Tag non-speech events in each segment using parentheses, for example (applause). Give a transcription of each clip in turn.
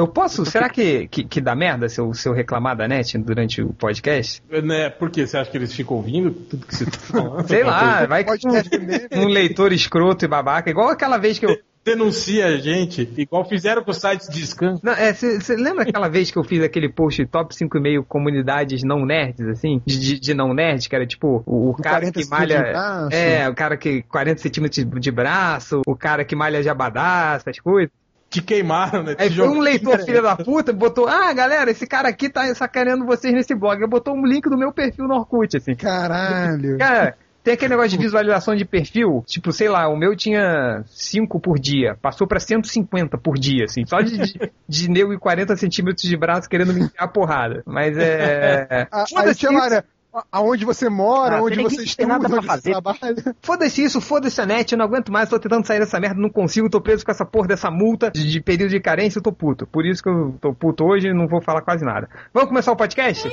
Eu posso? Será que, que, que dá merda se eu, se eu reclamar da net durante o podcast? Né, por quê? Você acha que eles ficam ouvindo tudo que você tá falando? (laughs) Sei lá, vai que um, um leitor escroto e babaca, igual aquela vez que eu, denuncia a gente, igual fizeram com os sites de scan. Você é, lembra aquela vez que eu fiz aquele post top 5,5 comunidades não nerds, assim? De, de não nerds, que era tipo o, o cara que malha. É, o cara que 40 centímetros de braço, o cara que malha jabadá, essas coisas te queimaram, né? Aí foi um leitor filho da puta, botou, ah, galera, esse cara aqui tá sacaneando vocês nesse blog. Ele botou um link do meu perfil no Orkut, assim. Caralho. Cara, tem aquele negócio de visualização de perfil, tipo, sei lá, o meu tinha 5 por dia, passou pra 150 por dia, assim, só de, de, de nego e 40 centímetros de braço querendo me enfiar a porrada. Mas é. (laughs) a, aí lá, aonde você mora, ah, onde você estuda, nada pra fazer. (laughs) Foda-se isso, foda-se a net, eu não aguento mais, tô tentando sair dessa merda, não consigo, tô preso com essa porra dessa multa de, de período de carência, eu tô puto. Por isso que eu tô puto hoje e não vou falar quase nada. Vamos começar o podcast?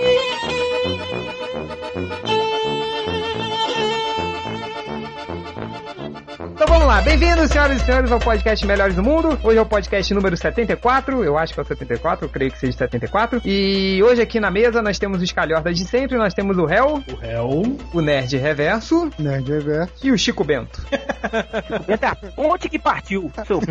Então vamos lá, bem-vindos, senhoras e senhores, ao podcast Melhores do Mundo. Hoje é o podcast número 74, eu acho que é o 74, eu creio que seja 74. E hoje aqui na mesa nós temos os calhordas de sempre, nós temos o Réu. O Réu. O Nerd Reverso. Nerd Reverso. E o Chico Bento. Eita, (laughs) onde que partiu, seu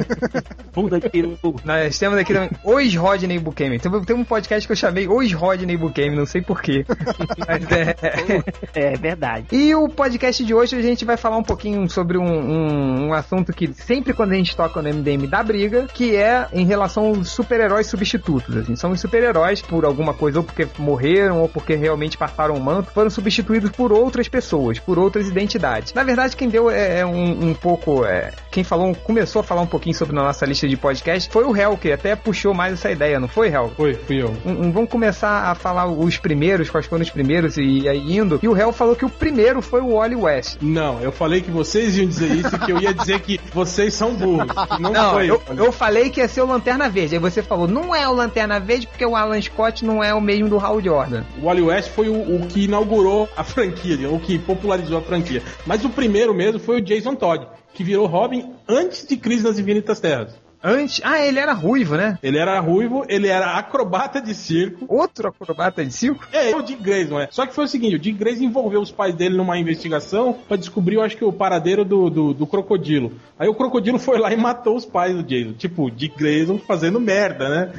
bunda de peru? Nós temos aqui também Os Rodney Bukemi. Tem, tem um podcast que eu chamei Os Rodney Bukemi, não sei porquê. (laughs) Mas é... é verdade. E o podcast de hoje a gente vai falar um pouquinho sobre um, um um, assunto que sempre quando a gente toca no MDM dá briga, que é em relação aos super-heróis substitutos. Assim, são os super-heróis por alguma coisa, ou porque morreram, ou porque realmente passaram o manto, foram substituídos por outras pessoas, por outras identidades. Na verdade, quem deu é, é um, um, pouco. É, quem falou, começou a falar um pouquinho sobre a nossa lista de podcast foi o Hell, que até puxou mais essa ideia, não foi, Hell? Foi, fui eu. Um, vamos começar a falar os primeiros, quais foram os primeiros e aí indo. E o Hell falou que o primeiro foi o Wally West. Não, eu falei que vocês iam dizer isso que eu ia dizer que vocês são burros. (laughs) Não, não foi. Eu, eu, falei que ia ser o Lanterna Verde. Aí você falou, não é o Lanterna Verde porque o Alan Scott não é o mesmo do Hal Jordan. O Wally West foi o, o que inaugurou a franquia, o que popularizou a franquia. Mas o primeiro mesmo foi o Jason Todd, que virou Robin antes de Crise nas Infinitas Terras. Antes. Ah, ele era ruivo, né? Ele era ruivo, ele era acrobata de circo. Outro acrobata de circo? É, é o Dick Grayson, é. Só que foi o seguinte: o Dick Grayson envolveu os pais dele numa investigação para descobrir, eu acho que, o paradeiro do, do, do, crocodilo. Aí o crocodilo foi lá e matou os pais do Jason. Tipo, Dick Grayson fazendo merda, né?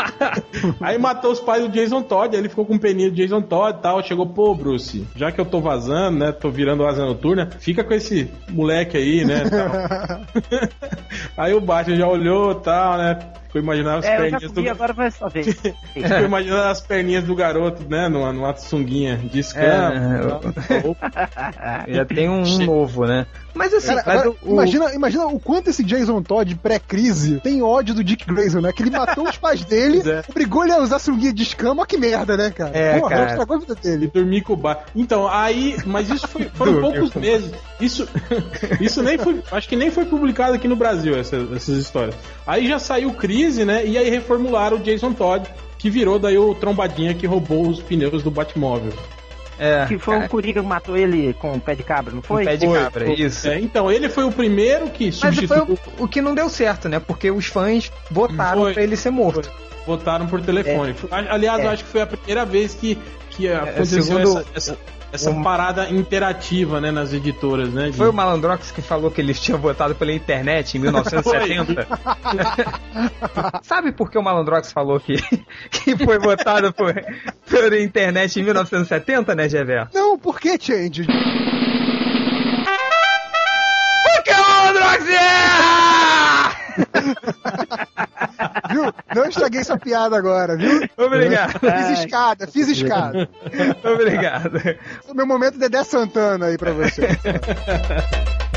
(laughs) aí matou os pais do Jason Todd, aí ele ficou com peninho do Jason Todd e tal. Chegou, pô, Bruce, já que eu tô vazando, né? Tô virando asa noturna, fica com esse moleque aí, né? (laughs) (laughs) aí o Batman já olhou e tal, né? Ficou imaginando as é, perninhas do. Agora vai só ver. (laughs) Ficou imaginando as perninhas do garoto, né? Numa, numa sunguinha de scam. É, (laughs) já tem um novo, né? Mas assim, Cara, mas o, imagina, imagina o quanto esse Jason Todd pré-crise tem ódio do Dick Grayson, né? Que ele matou os pais dele, (laughs) é. obrigou ele a usar sunguinha de escama, que merda, né, cara? É, Porra, cara. estragou a vida dele. E dormir com o bar. Então, aí, mas isso foi, foram poucos meses. Isso, isso nem foi, acho que nem foi publicado aqui no Brasil, essa, essas histórias. Aí já saiu crise, né? E aí reformularam o Jason Todd, que virou daí o trombadinha que roubou os pneus do Batmóvel. É, que foi cara. o Coringa que matou ele com o pé de cabra, não foi? Com o pé de foi, cabra, foi. isso. É, então, ele foi o primeiro que substituiu. Mas foi o, o, que não deu certo, né? Porque os fãs votaram foi. pra ele ser morto. Votaram por telefone. É. Aliás, é. eu acho que foi a primeira vez que, que é, aconteceu segundo, essa, essa, essa um... parada interativa, né, nas editoras, né? De... Foi o Malandrox que falou que ele tinha votado pela internet em (laughs) 1970? Sabe por que o Malandrox falou que, que foi votado por, pela internet em 1970, né, Gever? Não, por que, Change? Porque o Malandrox erra! (laughs) viu? Não estraguei sua piada agora, viu? Obrigado. Fiz escada, fiz escada. Obrigado. O meu momento Dedé Santana aí pra você. (laughs)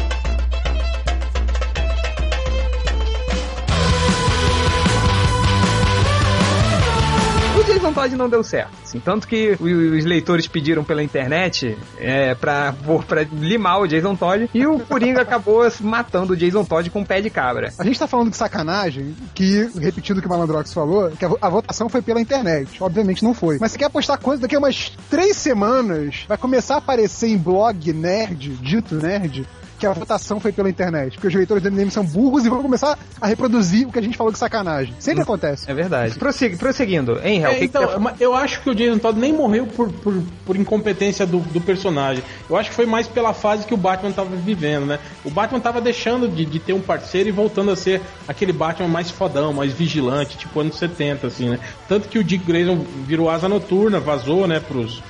Todd não deu certo. Assim, tanto que os leitores pediram pela internet é, pra, pra limar o Jason Todd e o Coringa acabou matando o Jason Todd com um pé de cabra. A gente tá falando de sacanagem, que, repetindo o que o Malandrox falou, que a, a votação foi pela internet. Obviamente não foi. Mas você quer apostar coisa daqui a umas três semanas vai começar a aparecer em blog nerd, dito nerd, que a votação foi pela internet. Porque os leitores do MDM são burros e vão começar a reproduzir o que a gente falou de sacanagem. Sempre acontece. É verdade. Prossegui, prosseguindo, hein, Hel? É, então, eu acho que o Jason Todd nem morreu por, por, por incompetência do, do, personagem. Eu acho que foi mais pela fase que o Batman tava vivendo, né? O Batman tava deixando de, de ter um parceiro e voltando a ser aquele Batman mais fodão, mais vigilante, tipo anos 70, assim, né? Tanto que o Dick Grayson virou asa noturna, vazou, né, pros,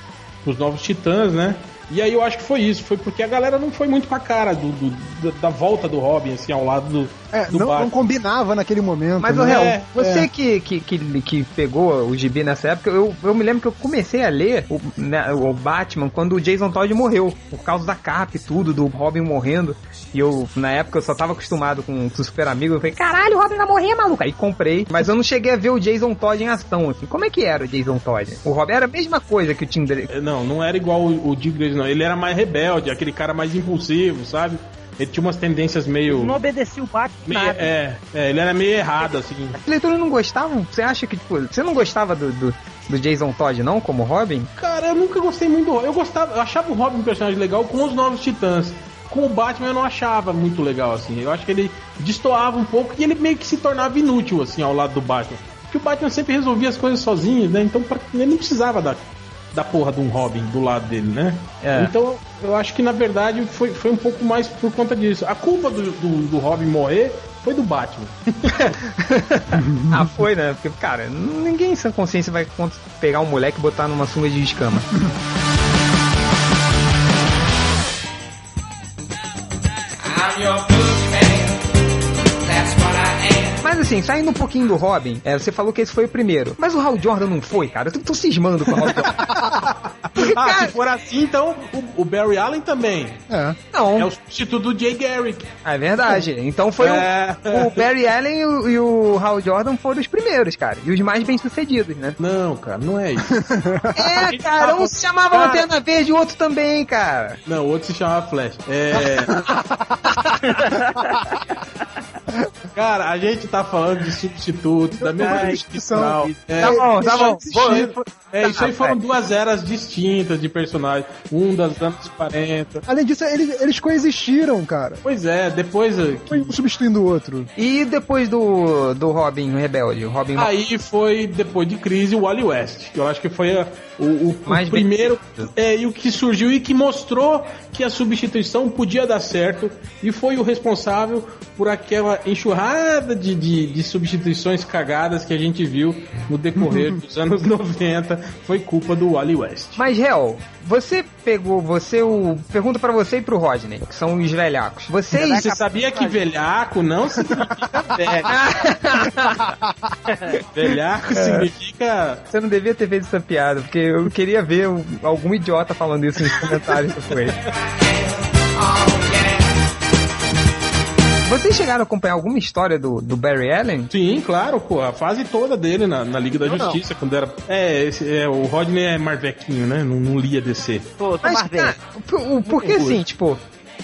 pros novos titãs, né? E aí eu acho que foi isso, foi porque a galera não foi muito com a cara do, do da volta do Robin, assim, ao lado do, é, não, não, combinava naquele momento. Mas, né? o Real, É, você é. Que, que, que, que pegou o gibi nessa época, eu, eu me lembro que eu comecei a ler o, né, o Batman quando o Jason Todd morreu, por causa da capa e tudo, do Robin morrendo. E eu, na época, eu só tava acostumado com o Super Amigo. Eu falei, caralho, o Robin vai morrer, maluco. Aí comprei, mas eu não cheguei a ver o Jason Todd em ação, assim. Como é que era o Jason Todd? O Robin era a mesma coisa que o Tim Drake. Não, não era igual o, o Dick Grayson, não. Ele era mais rebelde, aquele cara mais impulsivo, sabe? Ele tinha umas tendências meio. Não obedecia o Batman. meio nada. é, é, ele era meio errado, assim. Os leitores não gostavam? Você acha que, tipo, você não gostava do, do, do Jason Todd, não, como Robin? Cara, eu nunca gostei muito do Eu gostava, eu achava o Robin um personagem legal com os Novos Titãs. Com o Batman eu não achava muito legal, assim. Eu acho que ele destoava um pouco e ele meio que se tornava inútil, assim, ao lado do Batman. Porque o Batman sempre resolvia as coisas sozinho, né? Então pra- ele não precisava da, da porra de um Robin do lado dele, né? É. Então eu acho que na verdade foi, foi um pouco mais por conta disso. A culpa do, do, do Robin morrer foi do Batman. (laughs) ah, foi, né? Porque, cara, ninguém sem consciência vai pegar um moleque e botar numa sunga de escama. Mas assim, saindo um pouquinho do Robin, é, você falou que esse foi o primeiro. Mas o Hal Jordan não foi, cara. Eu tô, tô cismando com o Hal Jordan. Porque, (laughs) Ah, cara, se for assim, então o, o Barry Allen também. É. não. É o substituto do Jay Garrick. É verdade. Então foi o- É. o, Barry Allen e o, e o Hal Jordan foram os primeiros, cara. E os mais bem sucedidos, né? Não, cara, não é isso. (laughs) É, cara, um se chamava Cara. Lanterna Verde e o outro também, cara. Não, o outro se chamava Flash. É. (laughs) Cara, a gente tá falando de substituto, da mesma Ai, institucional. É, Tá bom, tá bom. Isso aí, Vou- é, isso aí Tá, foram duas eras distintas de personagens. Um das anos 40. Além disso, eles, eles coexistiram, cara. Pois é, depois. eh, Foi um substituindo o outro. E depois do, do Robin Rebelde, o Robin Aí foi, depois de crise, o Wally West. que Eu acho que foi a- o, o- o Mais bem primeiro. É, e o que surgiu e que mostrou que a substituição podia dar certo. E foi o responsável por aquela enxurrada de, de, de substituições cagadas que a gente viu no decorrer (laughs) dos anos 90. Foi culpa do Wally West. Mas, Hel, você pegou, você o. Pergunta pra você e pro Rodney, que são os velhacos. Vocês. Você sabia que velhaco não significa velho. (laughs) velhaco significa. Você não devia ter feito essa piada, porque eu queria ver algum idiota falando isso nos comentários depois. (laughs) Vocês chegaram a acompanhar alguma história do, do Barry Allen? Sim, claro, pô, a fase toda dele na, na Liga da não. Justiça, quando era. É, esse, é, o Rodney é marvequinho, né? Não, não lia DC. Tô Mas, cara, o- porque assim, tipo,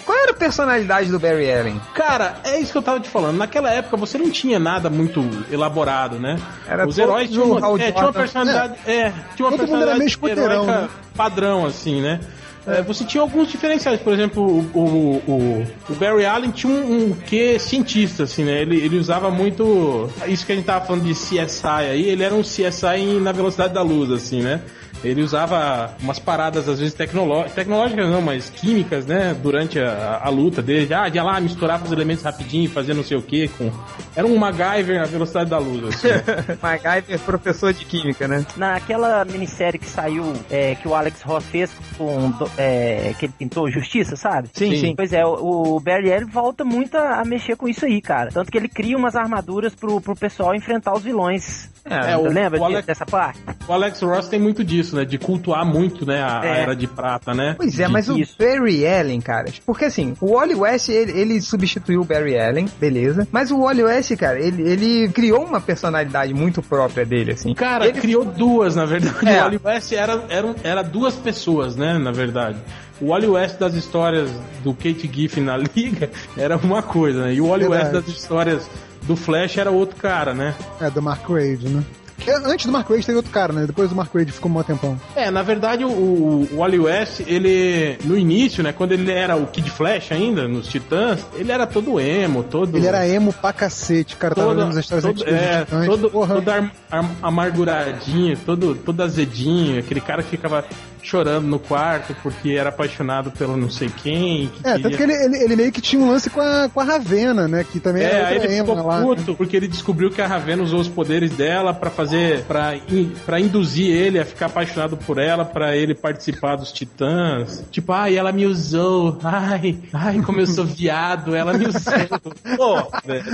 qual era a personalidade do Barry Allen? Cara, é isso que eu tava te falando. Naquela época você não tinha nada muito elaborado, né? Era Os heróis tinham é, tinha uma personalidade. É, tinha uma Todo mundo era personalidade meio escoteirão, heróica né? padrão, assim, né? É, você tinha alguns diferenciais, por exemplo, o, o, o, o Barry Allen tinha um, um quê cientista, assim, né? Ele, ele usava muito. Isso que a gente tava falando de CSI aí, ele era um CSI na velocidade da luz, assim, né? Ele usava umas paradas, às vezes, tecnoló tecnológicas, não, mas químicas, né? Durante a, a luta dele. Ah, ia lá, misturava os elementos rapidinho, fazia não sei o que. Com... Era um MacGyver na velocidade da luz, assim. (laughs) MacGyver, professor de química, né? Naquela minissérie que saiu, é, que o Alex Ross fez com é, que ele pintou Justiça, sabe? Sim, Sim. sim. Pois é, o, o Barry Allen volta muito a, a mexer com isso aí, cara. Tanto que ele cria umas armaduras pro, pro pessoal enfrentar os vilões. É, É, o- Você lembra o Alex- dessa parte? O Alex Ross tem muito disso, né? De cultuar muito, né? A, a É. Era de Prata, né? Pois é, De- mas o Isso. Barry Allen, cara, porque assim, o Wally West, ele, ele substituiu o Barry Allen, beleza, mas o Wally West, cara, ele, ele criou uma personalidade muito própria dele, assim. Cara, ele, criou duas, na verdade. É. O Wally West era, era, era duas pessoas, né? Na verdade. O Wally West das histórias do Kate Giffen na (laughs) Liga era uma coisa, né? E o Wally West das histórias do Flash era outro cara, né? É, do Mark Wade, né? É, antes do Mark Wade teve outro cara, né? Depois do Mark Wade ficou um tempão. É, na verdade, o, o West, ele, no início, né, quando ele era o Kid Flash ainda, nos Titãs, ele era todo emo, todo... Ele era emo pra cacete, cara. Tava Toda- vendo as histórias todo, é, Titãs. todo, Porra. todo ar- ar- amarguradinho, todo, todo azedinho, aquele cara que ficava chorando no quarto porque era apaixonado pelo não sei quem. que É, tanto queria- que ele, ele, ele meio que tinha um lance com a, com a Ravena, né? Que também É, era ele ficou emo lá. puto porque ele descobriu que a Ravena usou os poderes dela pra fazer, pra in- pra induzir ele a ficar apaixonado por ela, pra ele participar dos Titãs. Tipo, ai, ela me usou. Ai, ai, como eu sou viado, ela me usou. (laughs) Pô, velho.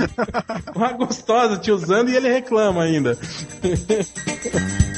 Uma gostosa te usando e ele reclama ainda. (laughs)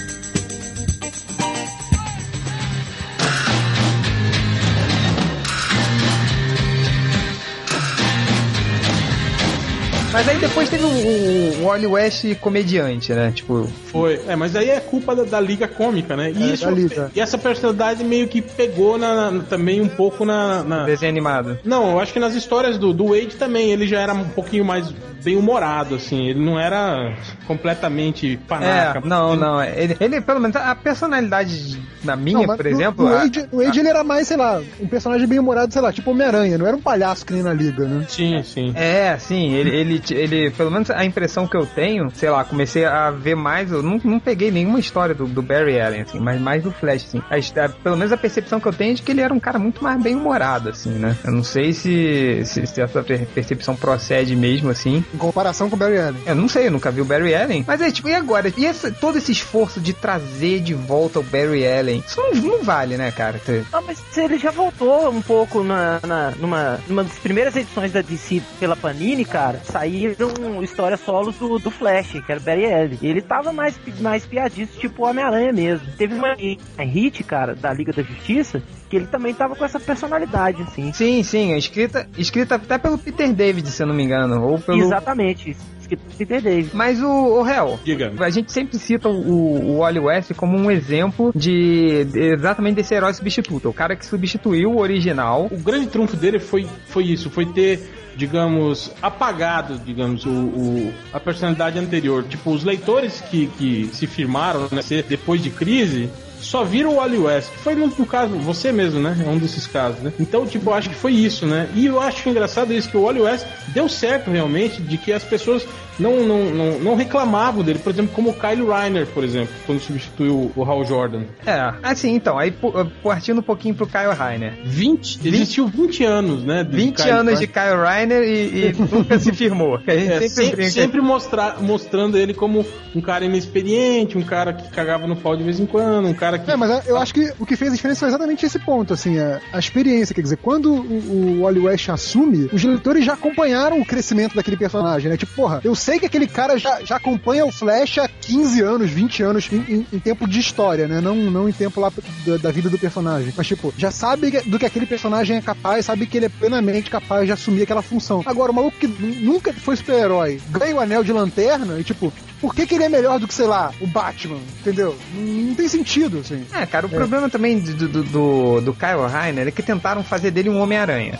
Mas aí depois teve o, o, o Wally West comediante, né? Tipo, Foi. É, mas aí é culpa da, da Liga Cômica, né? E, É, isso, Liga. e essa personalidade meio que pegou na, na- também um pouco na- na, desenho animado. Não, eu acho que nas histórias do, do Wade também ele já era um pouquinho mais bem humorado, assim. Ele não era completamente panaca. É, não, não. Ele, ele, pelo menos, a personalidade na minha, Não, por no- exemplo. No a- Wade, no Wade ele era mais, sei lá, um personagem bem humorado, sei lá, tipo Homem-Aranha, não era um palhaço que nem na Liga, né? Sim, sim. É, sim, ele, ele, ele, pelo menos a impressão que eu tenho, sei lá, comecei a ver mais, eu não, não peguei nenhuma história do, do Barry Allen, assim, mas mais do Flash, assim. A a- pelo menos a percepção que eu tenho é de que ele era um cara muito mais bem humorado, assim, né? Eu não sei se, se, se essa per- percepção procede mesmo, assim. Em comparação com o Barry Allen. Eu não sei, eu nunca vi o Barry Allen. Mas é tipo, e agora? E esse- todo esse esforço de trazer de volta o Barry Allen? Isso não, não vale, né, cara? Não, mas ele já voltou um pouco na, na- numa, numa das primeiras edições da DC pela Panini, cara. Saíram histórias solos do, do Flash, que era o Barry Allen. E ele tava mais, mais piadista, tipo o Homem-Aranha mesmo. Teve uma, hit, cara, da Liga da Justiça, que ele também tava com essa personalidade, assim. Sim, sim, é escrita, escrita até pelo Peter David, se eu não me engano. Ou pelo. Exatamente, isso. Escrito por Peter David. Mas o, o réu, Diga. a gente sempre cita o, o Wally West como um exemplo de, de- exatamente desse herói substituto. O cara que substituiu o original. O grande trunfo dele foi, foi isso, foi ter, digamos, apagado, digamos, o, o- a personalidade anterior. Tipo, os leitores que, que se firmaram né, depois de crise só viram o Wally West. Foi no, no caso, você mesmo, né? É um desses casos, né? Então, tipo, eu acho que foi isso, né? E eu acho engraçado isso, que o Wally West deu certo realmente, de que as pessoas não, não, não, não reclamavam dele. Por exemplo, como o Kyle Reiner, por exemplo, quando substituiu o Hal Jordan. É, assim, então, aí pu- partindo um pouquinho pro Kyle Rainer. 20, existiu 20 anos, né? de 20 Kyle anos de Reiner. Kyle Rainer e, e (laughs) nunca se firmou. A gente É, sempre, sempre, mostrar, mostrando ele como um cara inexperiente, um cara que cagava no pau de vez em quando, um cara que. É, mas eu acho que o que fez a diferença foi exatamente esse ponto, assim, a, a experiência. Quer dizer, quando o, o Wally West assume, os leitores já acompanharam o crescimento daquele personagem, né? Tipo, porra, eu sei que aquele cara já, já acompanha o Flash há 15 anos, 20 anos em, em- em tempo de história, né? Não, não em tempo lá da, da vida do personagem. Mas, tipo, já sabe do que aquele personagem é capaz, sabe que ele é plenamente capaz de assumir aquela função. Agora, o maluco que nu- nunca foi super-herói ganha o anel de lanterna e, tipo, por que, que ele é melhor do que, sei lá, o Batman? Entendeu? Não, não tem sentido, assim. É, cara, o problema também do, do, do, do Kyle Rainer é que tentaram fazer dele um Homem-Aranha.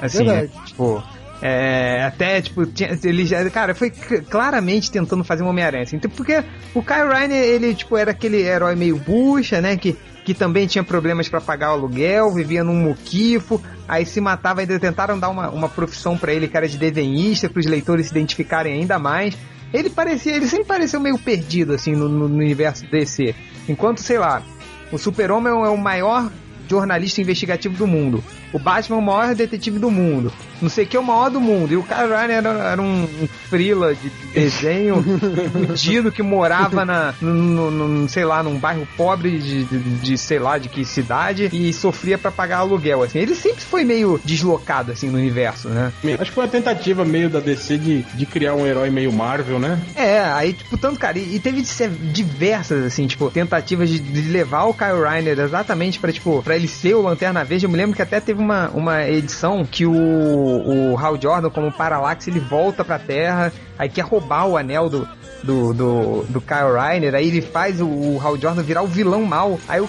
Assim, né? Tipo. É, até, tipo, tinha, ele já, cara, foi claramente tentando fazer um Homem-Aranha, assim, tipo, porque o Kyle Rainer, ele, tipo, era aquele herói meio bucha, né, que, que também tinha problemas pra pagar o aluguel, vivia num muquifo, aí se matava, ainda tentaram dar uma, uma profissão pra ele, cara, de desenhista, pros leitores se identificarem ainda mais, ele parecia, ele sempre pareceu meio perdido, assim, no, no- no universo DC, enquanto, sei lá, o Super-Homem é o maior jornalista investigativo do mundo. O Batman é o maior detetive do mundo. Não sei o que é o maior do mundo. E o Kyle Ryan era, era um, um frila de desenho (laughs) fudido que morava na, no, no- no- sei lá, num bairro pobre de, de, de, sei lá, de que cidade e sofria pra pagar aluguel, assim. Ele sempre foi meio deslocado, assim, no universo, né? Acho que foi uma tentativa meio da DC de, de criar um herói meio Marvel, né? É, aí, tipo, tanto, cara, e, e teve diversas, assim, tipo, tentativas de, de levar o Kyle Reiner exatamente pra, tipo, pra ele ser o Lanterna Verde. Eu me lembro que até teve uma, uma edição que o, o Hal Jordan, como Parallax, ele volta pra Terra, aí quer roubar o anel do, do, do, do Kyle Reiner, aí ele faz o, o Hal Jordan virar o vilão mal. Aí o,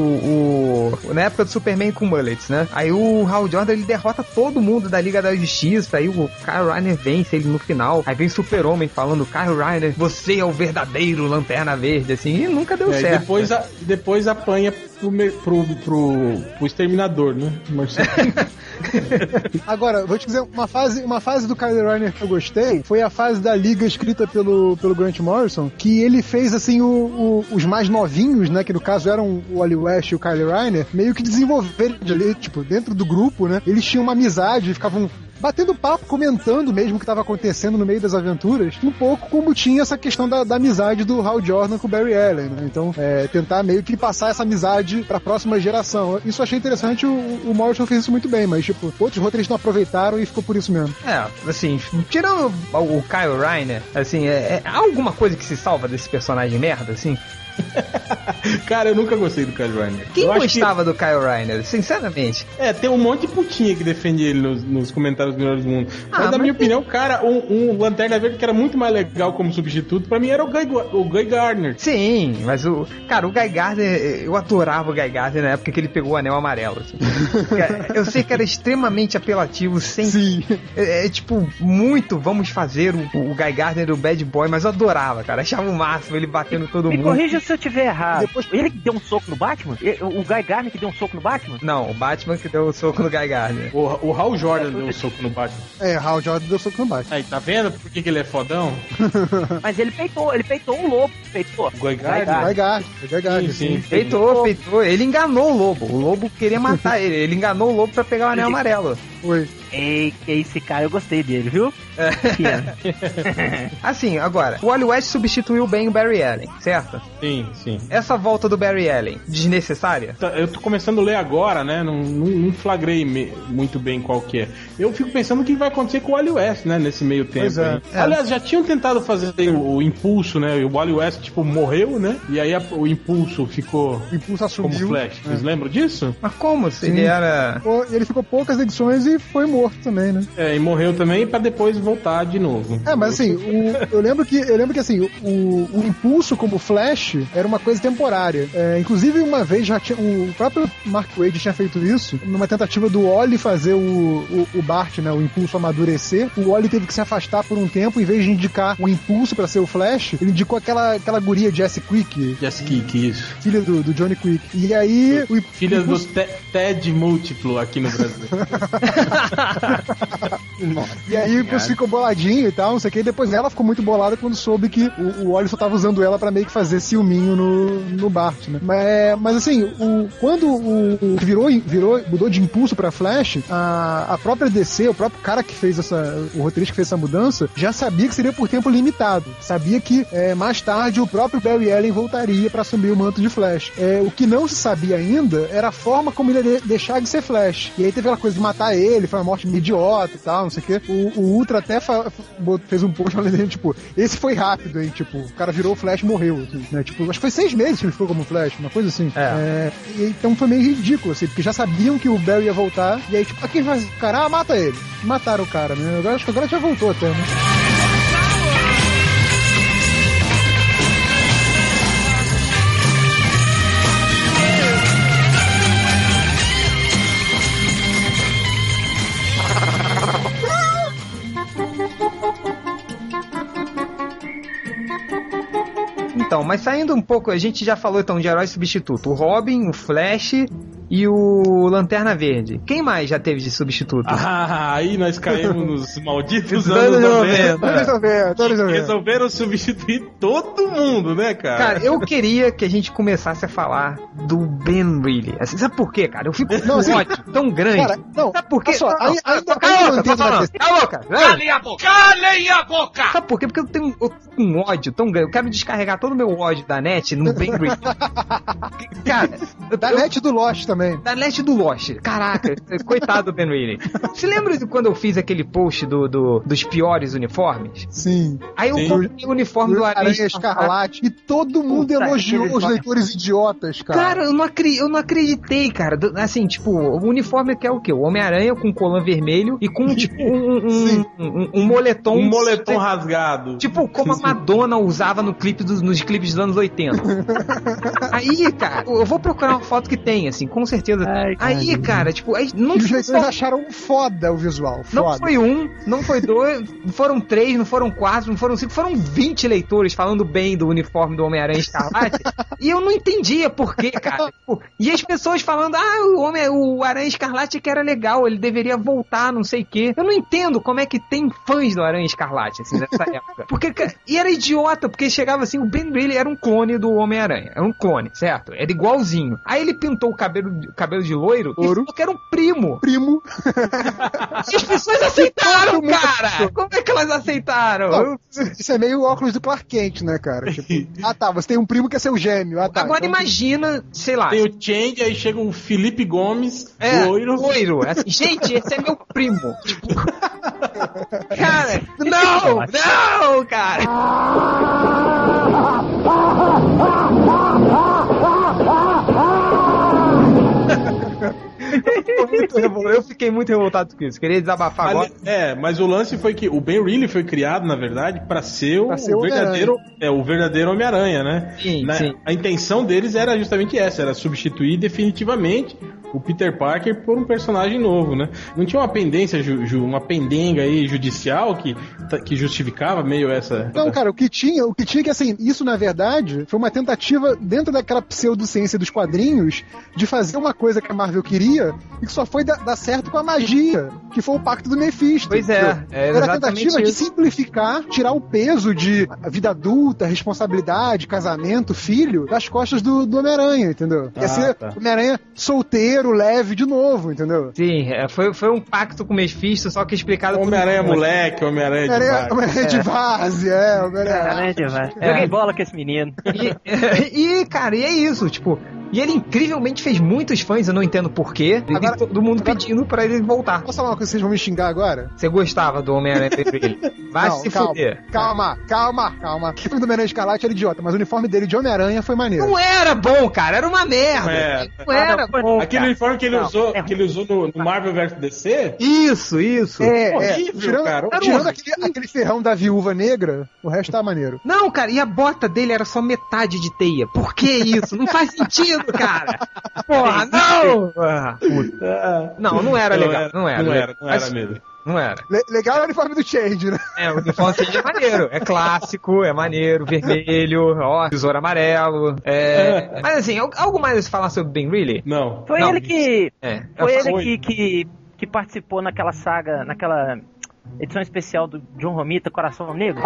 o, o na época do Superman com mullets, né? Aí o Hal Jordan ele derrota todo mundo da Liga da Justiça, aí o Kyle Reiner vence ele no final. Aí vem Super-Homem falando, Kyle Reiner, você é o verdadeiro Lanterna Verde, assim, e nunca deu É, certo. depois, a- depois apanha pro, pro, pro, pro exterminador, né? (laughs) Agora, vou te dizer, uma fase, uma fase do Kyle Reiner que eu gostei foi a fase da liga escrita pelo, pelo Grant Morrison, que ele fez assim o- o- os mais novinhos, né? Que no caso eram o Wally West e o Kyle Reiner, meio que desenvolverem ali, tipo, dentro do grupo, né? Eles tinham uma amizade, ficavam batendo papo, comentando mesmo o que estava acontecendo no meio das aventuras, um pouco como tinha essa questão da, da amizade do Hal Jordan com o Barry Allen, né? Então, é, tentar meio que passar essa amizade para a próxima geração. Isso eu achei interessante, o, o Morrison fez isso muito bem, mas, tipo, outros roteiristas não aproveitaram e ficou por isso mesmo. É, assim, tirando o, Kyle Reiner, assim, é, é- alguma coisa que se salva desse personagem merda, assim? (laughs) Cara, eu nunca gostei do Kyle Reiner. Quem eu gostava do Kyle Reiner, sinceramente? Que, é, tem um monte de putinha que defende ele nos, nos comentários dos melhores do mundo. Ah, mas, na mas minha opinião, cara, um, um Lanterna Verde que era muito mais legal como substituto, pra mim era o Guy, o Guy Gardner. Sim, mas o. Cara, o Guy Gardner, eu adorava o Guy Gardner na época que ele pegou o anel amarelo. assim. Cara, (laughs) eu sei que era extremamente apelativo, sem. Sim. É, é, tipo, muito vamos fazer o, o Guy Gardner, o bad boy, mas eu adorava, cara. Achava o máximo ele batendo todo Me mundo. corrija se eu tiver errado. Depois- Ele que deu um soco no Batman? O Guy Garner que deu um soco no Batman? Não, o Batman que deu o soco no Guy Gardner. O, o Hal Jordan deu um soco no Batman. É, Hal Jordan deu soco no Batman. Aí, tá vendo por que, que ele é fodão? (laughs) Mas ele peitou, ele peitou um lobo. Peitou. O Guy Gardner? Vai Gard, vai Gard, Sim, sim. Feitou, feitou. Ele enganou o lobo. O lobo queria matar (laughs) ele. Ele enganou o lobo pra pegar o anel amarelo. Foi. Ei, que esse cara, eu gostei dele, viu? (laughs) Assim, agora, o Wally West substituiu bem o Barry Allen, certo? Sim, sim. Essa volta do Barry Allen, desnecessária? Tá, Eu tô começando a ler agora, né? Não, não, não flagrei me- muito bem qual que é. Eu fico pensando o que vai acontecer com o Wally West, né? Nesse meio tempo. Pois é. É. Aliás, já tinham tentado fazer o, o impulso, né? E o Wally West, tipo, morreu, né? E aí a- o impulso ficou O impulso como assumiu. Flash. É. Vocês lembram disso? Mas como? Se Sim. ele era. Ele ficou poucas edições e foi morto também, né? É, e morreu também pra depois voltar de novo. É, mas assim, o- eu lembro que eu lembro que assim, o, o impulso como Flash era uma coisa temporária. É, inclusive, uma vez já tinha. O próprio Mark Wade tinha feito isso, numa tentativa do Wally fazer o, o, o Bart, né? O impulso amadurecer. O Wally teve que se afastar por um tempo, em vez de indicar o impulso pra ser o Flash, ele indicou aquela, aquela guria Jesse Quick, Jess Kick, isso. filha do, do Johnny Quick. E aí. O, Filha o do impulso- Te- Ted Múltiplo aqui no Brasil. (laughs) E aí o impulso ficou boladinho e tal, não sei o que. E depois ela ficou muito bolada quando soube que o, o Wally só tava usando ela pra meio que fazer ciúminho no, no Bart, né? Mas, mas assim, o, quando o, o virou, virou, mudou de impulso pra Flash, a, a própria DC, o próprio cara que fez essa, o roteirista que fez essa mudança, já sabia que seria por tempo limitado. Sabia que é, mais tarde o próprio Barry Allen voltaria pra assumir o manto de Flash. É, o que não se sabia ainda era a forma como ele ia deixar de ser Flash. E aí teve aquela coisa de matar ele, foi uma morte idiota e tal, não sei o quê. O, o Ultra até fez um post falando, tipo, esse foi rápido, hein? Tipo, o cara virou o Flash e morreu, assim, né? Tipo, acho que foi seis meses que ele ficou como Flash, uma coisa assim. É. É, então foi meio ridículo, assim, porque já sabiam que o Barry ia voltar, e aí, tipo, a quem faz? O cara, ah, mata ele. Mataram o cara, né? Agora, acho que agora já voltou até, né? Então, mas saindo um pouco, a gente já falou então de herói substituto. O Robin, o Flash e o Lanterna Verde. Quem mais já teve de substituto? Ah, aí nós caímos nos (laughs) malditos Os anos anos 90. 90. Todos resolveram, substituir todo mundo, né, cara? Cara, eu (laughs) queria que a gente começasse a falar do Ben Reilly. Assim, sabe por quê, cara? Eu fico com Não, um assim, ódio tão grande. Cara, não, Sabe por quê? olha só, Não, ainda- cala ainda a boca, mantendo tô na falando. questão- Cala a boca! Calem a boca! Calem a boca! Sabe por quê? Porque eu tenho, um ódio tão grande. Eu quero descarregar todo o meu ódio da net no Ben Reilly. (laughs) cara, Da eu- net do Lost também. Também. Da leste do Lost. Caraca, (laughs) coitado do Ben Reilly. Você lembra de quando eu fiz aquele post do, do- dos piores uniformes? Sim. Aí eu Sim. coloquei o uniforme do Aranha Aranha Escarlate. E todo mundo Puta, elogiou os leitores idiotas, cara. Cara, eu não, acri- eu não acreditei, cara. Assim, tipo, o uniforme que é o quê? O Homem-Aranha com colã vermelho e com, tipo, um, um, um, um moletom. Um moletom rasgado. Tipo, como a Madonna usava no clipe dos, nos clipes dos anos 80. (laughs) aí, cara, eu vou procurar uma foto que tem, assim, com certeza. Ai, aí, cara, tipo, aí não E os leitores acharam foda o visual. Não Foda. foi um, não foi dois, não (laughs) foram três, não foram quatro, não foram cinco, foram 20 leitores falando bem do uniforme do Homem-Aranha Escarlate. (laughs) e eu não entendia por quê, cara. (laughs) Tipo, e as pessoas falando, ah, o, homem, o Aranha Escarlate que era legal, ele deveria voltar, não sei o quê. Eu não entendo como é que tem fãs do Aranha Escarlate, assim, nessa época. Porque, cara, e era idiota, porque chegava assim, o Ben Reilly era um clone do Homem-Aranha. Era um clone, certo? Era igualzinho. Aí ele pintou o cabelo, cabelo de loiro e Louro. falou que era um primo. Primo. E as pessoas aceitaram, cara! Como é que elas aceitaram? Não, Isso é meio óculos do Clark Kent, né, cara? Tipo, (laughs) ah tá, você tem um primo que é seu gêmeo. Ah, tá, Agora então- imagina, sei lá. Tem o Change, aí chega o Felipe Gomes, É, loiro. loiro. Assim, gente, esse é meu primo. Tipo, (laughs) cara, não, não, cara. (laughs) Eu, fiquei muito revoltado com isso. Queria desabafar agora. É, mas o lance foi que o Ben Reilly foi criado, na verdade, pra ser o, ser o verdadeiro, é o verdadeiro Homem-Aranha, né? Sim, Na- sim. A intenção deles era justamente essa, era substituir definitivamente o Peter Parker por um personagem novo, né? Não tinha uma pendência, ju- ju- uma pendenga aí judicial que, tá- que justificava meio essa. Não, cara, o que tinha, o que tinha que assim, isso na verdade foi uma tentativa dentro daquela pseudociência dos quadrinhos de fazer uma coisa que a Marvel queria e que só foi dar, dar certo com a magia, que foi o pacto do Mephisto. Pois é, é Era a tentativa de isso. simplificar, tirar o peso de vida adulta, responsabilidade, casamento, filho, das costas do, do Homem-Aranha, entendeu? Ia Ah, ser tá. Homem-Aranha solteiro, leve de novo, entendeu? Sim, é, foi, foi um pacto com o Mephisto, só que explicado por- Homem-Aranha moleque, Homem-Aranha de Homem-Aranha vaca. Homem-Aranha de base, é, Homem-Aranha. Exatamente, vai. É. Joguei bola com esse menino. E, (laughs) e, cara, e é isso, tipo. E ele incrivelmente fez muitos fãs, eu não entendo porquê. E Agora- todo mundo agora- pedindo pra ele voltar. Posso falar uma coisa que vocês vão me xingar agora? Você gostava do Homem-Aranha (laughs) Vermelho? Vai Não, se calma, fuder. Calma, calma, calma. O filme do Homem-Aranha Escarlate era idiota, mas o uniforme dele de Homem-Aranha foi maneiro. Não era bom, cara, era uma merda. É. Não era Ah, não, bom. Aquele cara. uniforme que ele Não, usou, é que ele usou no, no Marvel vs DC, Isso, isso. É, é. horrível, Tirando, cara, tirando aquele, aquele ferrão da viúva negra, o resto tá maneiro. Não, cara, e a bota dele era só metade de teia. Por que isso? Não faz (laughs) sentido, (laughs) cara. Porra, não! Ah, puta. Não, não era legal. Não era. Não era, não era mesmo. Não era. Le- legal é o uniforme do Change, né? É, o uniforme dele é maneiro. É clássico, é maneiro, vermelho, ó, tesouro amarelo. É... Mas assim, al- algo mais a se falar sobre Ben Reilly? Não. Foi Não, ele que. É. Foi Eu- ele foi. que, que, que participou naquela saga, naquela edição especial do John Romita, Coração Negro.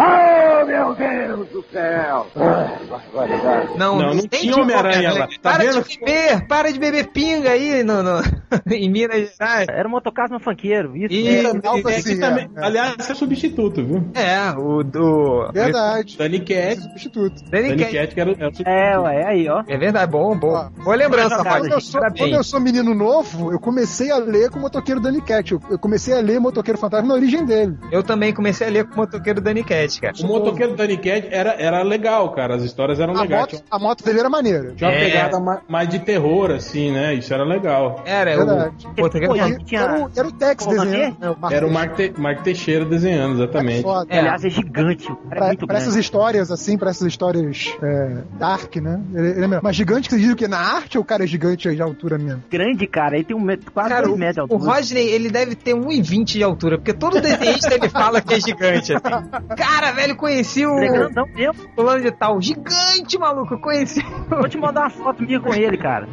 Não, Não, não tem tinha Homem-Aranha lá. Tá para vendo? de beber, para de beber pinga aí no, no- (laughs) em Minas Gerais. Era um motocasmo funkeiro, isso. E- É, e- algo É, assim, que também, é, é. aliás, é substituto, viu? É, o do. Verdade. Danny Cat, Substituto. Danny Danny Cat. Cat que era, o- era o substituto. É, ué, aí, ó. É verdade, bom, bom. Boa lembrança, Quando Quando eu, sou, quando eu sou menino novo, eu comecei a ler com o motoqueiro Danny Cat. Eu, eu comecei a ler Motoqueiro Fantasma na origem dele. Eu também comecei a ler com o motoqueiro Cat, cara. O motoqueiro Danny Cat era, era legal, cara. As histórias eram A legais. moto, Tinha, a moto dele era maneira. tinha uma É. pegada ma- mais de terror, assim, né? Isso era legal. Era, é Verdade. o motoqueiro Pô, E tinha- era, o, era o Tex Porra, desenhando. né, Mark Era o. Mark, Te- Mark Teixeira desenhando, exatamente. Foda. É. Aliás, é gigante. O é Pra, muito pra essas histórias, assim, pra essas histórias é, dark, né? Ele, ele é mesmo. Mas gigante que você diz o quê? Na arte ou o cara é gigante de altura mesmo? Grande, cara. Ele tem um metro, quase Cara, dois o, metros de o altura. Rodney, ele deve ter 1,20 de altura, porque todo (laughs) desenhista ele fala que é gigante, assim. Cara, velho, conheci o é grandão mesmo. fulano de tal. Gigante, maluco, eu conheci. Vou te mandar uma foto minha com ele, cara.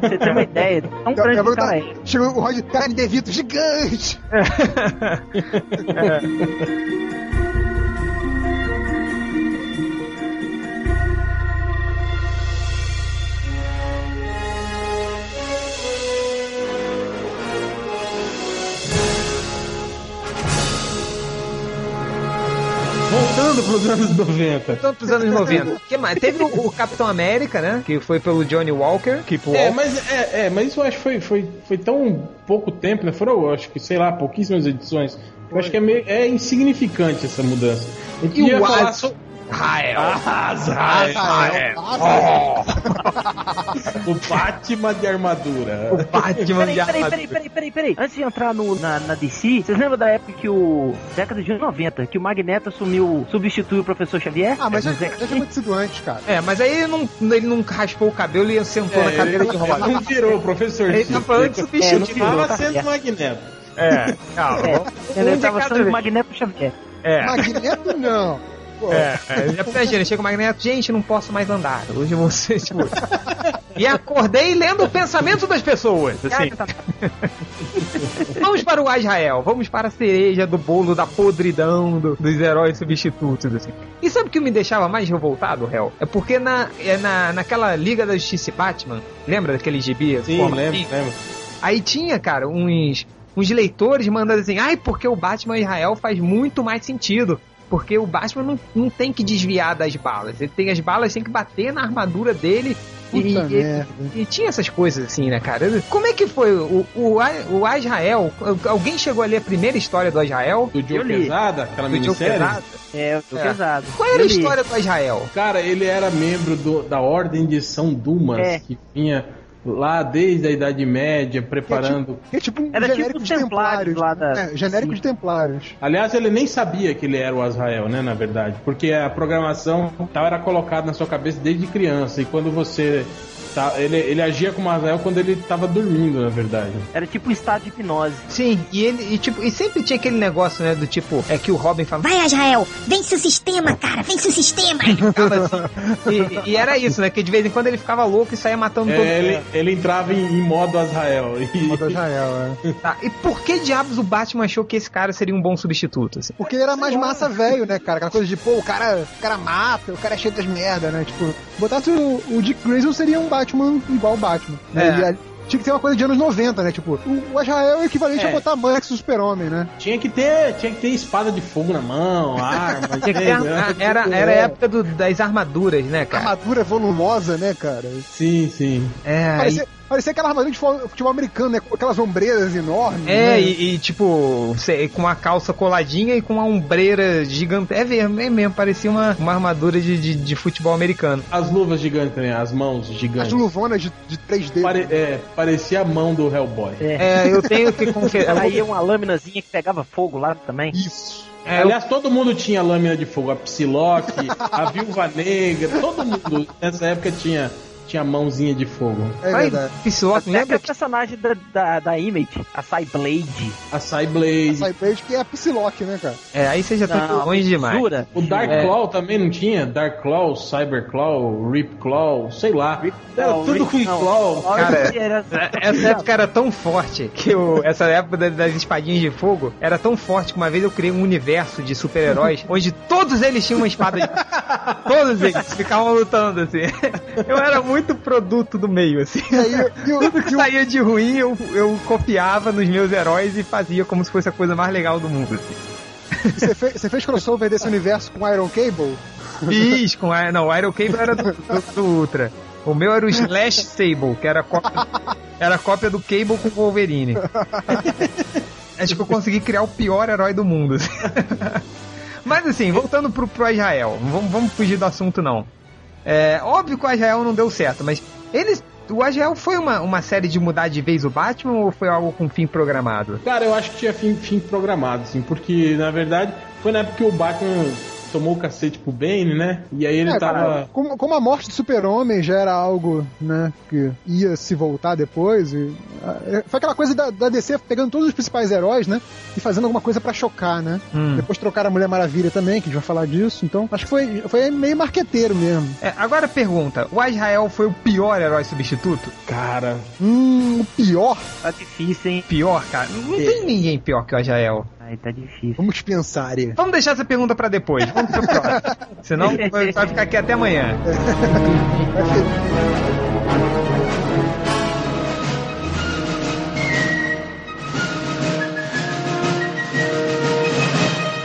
Pra você ter uma ideia. Tão Eu- grande eu que o cara é. Chegou o Rod, cara de Devito, gigante! (laughs) (laughs) Voltando pros anos 90. Voltando pros anos 90. que mais? Teve o, o Capitão América, né? Que foi pelo Johnny Walker. Que, pô, É, mas, é, é, mas isso eu acho que foi, foi, foi tão pouco tempo, né? Foram, eu acho que, sei lá, pouquíssimas edições. Eu acho que é, meio, é insignificante essa mudança. E o falar Rael. Azrael. Rafael. (laughs) O Batman de armadura. O Batman Peraí, de peraí, armadura. peraí, peraí, peraí, peraí. Antes de entrar no, na, na DC, vocês lembram da época que o. década de 90, que o Magneto assumiu, substituiu o professor Xavier? Ah, mas já, Nos já X-Men? tinha acontecido antes, cara. É, mas aí ele não, ele não raspou o cabelo e sentou na É, cadeira ele, de ele roda. não virou, professor. Ele tá falando de É, substituir. virou, tá sendo certo. Magneto. É, calma. É, ele tava sendo. Magneto Xavier. É. Magneto não. Pô, É, é, já chega o Magneto, gente, não posso mais andar. Hoje ser, tipo... (laughs) e acordei lendo o pensamento das pessoas. Assim. Tá- Vamos para o Israel, vamos para a cereja do bolo da podridão do- dos heróis substitutos, assim. E sabe o que me deixava mais revoltado, Hel? É porque na, é na, naquela Liga da Justiça e Batman, lembra daquele gibi? Sim, Forma- lembro, lembro. Aí tinha, cara, uns, uns leitores mandando assim, ai, porque o Batman Israel faz muito mais sentido. Porque o Batman não, não tem que desviar das balas. Ele tem as balas, tem que bater na armadura dele. E, Puta e- merda. e tinha essas coisas assim, né, cara? Como é que foi o, o, o Israel? Alguém chegou a ler a primeira história do Israel? Do Joe. Pesada, aquela Do minissérie. É, o É. pesado. Qual era a li. história do Israel? Cara, ele era membro do- da Ordem de São Dumas, É. que vinha lá desde a Idade Média, preparando. Que é tipo um Era tipo genérico os de Templários templários. lá da- É, genérico Sim. de templários. Aliás, ele nem sabia que ele era o Azrael, né, na verdade. Porque a programação tal era colocada na sua cabeça desde criança. E quando você. Tá, ele, ele agia como Azrael quando ele tava dormindo, na verdade. Era tipo um estado de hipnose. Sim, e ele e, tipo, e sempre tinha aquele negócio, né, do tipo, é que o Robin fala, Vai, Israel, vence o sistema, cara, vence o sistema. (laughs) assim. E, e era isso, né? Que de vez em quando ele ficava louco e saía matando todo É, ele, mundo. ele entrava em, em modo Azrael. (laughs) E- Modo Israel, é. Tá, E por que diabos o Batman achou que esse cara seria um bom substituto? Assim? Porque ele era mais massa velho, né, cara? Aquela coisa de, pô, o cara, o cara mata, o cara é cheio das merdas, né? Tipo, botasse o, o Dick Grayson seria um Batman igual o Batman. né? É. E a- tinha que ter uma coisa de anos 90, né? Tipo, o, Israel é o equivalente É. a botar Max Super-Homem, né? Tinha que ter, tinha que ter espada de fogo na mão, (laughs) arma. Tinha que ter era, era a época do- das armaduras, né, cara? Armadura volumosa, né, cara? Sim, sim. É, aí- Parecia, parecia aquela armadura de fu- futebol americano, né? Com aquelas ombreiras enormes. É, né? e, e, tipo, com a calça coladinha e com uma ombreira gigante. É mesmo, é mesmo, parecia uma, uma armadura de, de, de futebol americano. As luvas gigantes, né? As mãos As gigantes. luvonas de, de 3D. Pare- é, parecia a mão do Hellboy. É, eu tenho que (laughs) confessar. Aí uma lâminazinha que pegava fogo lá também. Isso. É, eu- Aliás, todo mundo tinha lâmina de fogo. A Psylocke, a Viúva Negra, todo mundo nessa época tinha, tinha mãozinha de fogo. É verdade. Psylocke, Até que lembra a personagem da, da, da Image, a Cyblade. A Cyblade. Cyberpunk que é a Psylocke, né, cara? É, aí você já tá Não, longe demais. Jura? O Dark É. Claw também não tinha? Dark Claw, Cyber Claw, Rip Claw, sei lá. Era Claw, tudo Rip- com não. Claw. Cara, Era- Essa época era tão forte que o, essa época da- das espadinhas de fogo era tão forte que uma vez eu criei um universo de super-heróis (laughs) onde todos eles tinham uma espada de Todos eles ficavam lutando assim. Eu era muito produto do meio, assim. E aí, e o, (laughs) Tudo que e o- saía de ruim eu, eu copiava nos meus heróis e fazia como se fosse a coisa mais legal do mundo. Assim. você, fez, você fez crossover desse universo com Iron Cable? Fiz com a. Não, o Iron Cable era do, do- do Ultra. O meu era o Slash Sable, que era cópia, era cópia do Cable com o Wolverine. Acho que eu consegui criar o pior herói do mundo. assim. Mas assim, voltando pro, pro Israel, vamos, vamos fugir do assunto não. É, óbvio que o Israel não deu certo, mas eles. O Israel foi uma, uma série de mudar de vez o Batman ou foi algo com fim programado? Cara, eu acho que tinha fim, fim programado, assim, porque na verdade foi na época que o Batman tomou o cacete pro Bane, né? E aí ele É, tava. cara, como, como a morte do super-homem já era algo, né, que ia se voltar depois, e, ah, foi aquela coisa da, da DC pegando todos os principais heróis, né, e fazendo alguma coisa pra chocar, né. Hum. Depois trocaram a Mulher Maravilha também, que a gente vai falar disso, então acho que foi, foi meio marqueteiro mesmo. É, agora pergunta: o Israel foi o pior herói substituto? Cara, Hum, o pior, Tá difícil, hein? Pior, cara? Não tem ninguém pior que o Ajael. Aí tá difícil. vamos pensar aí. Vamos deixar essa pergunta pra depois. Vamos pro próximo. (laughs) Senão vai vai ficar aqui até amanhã.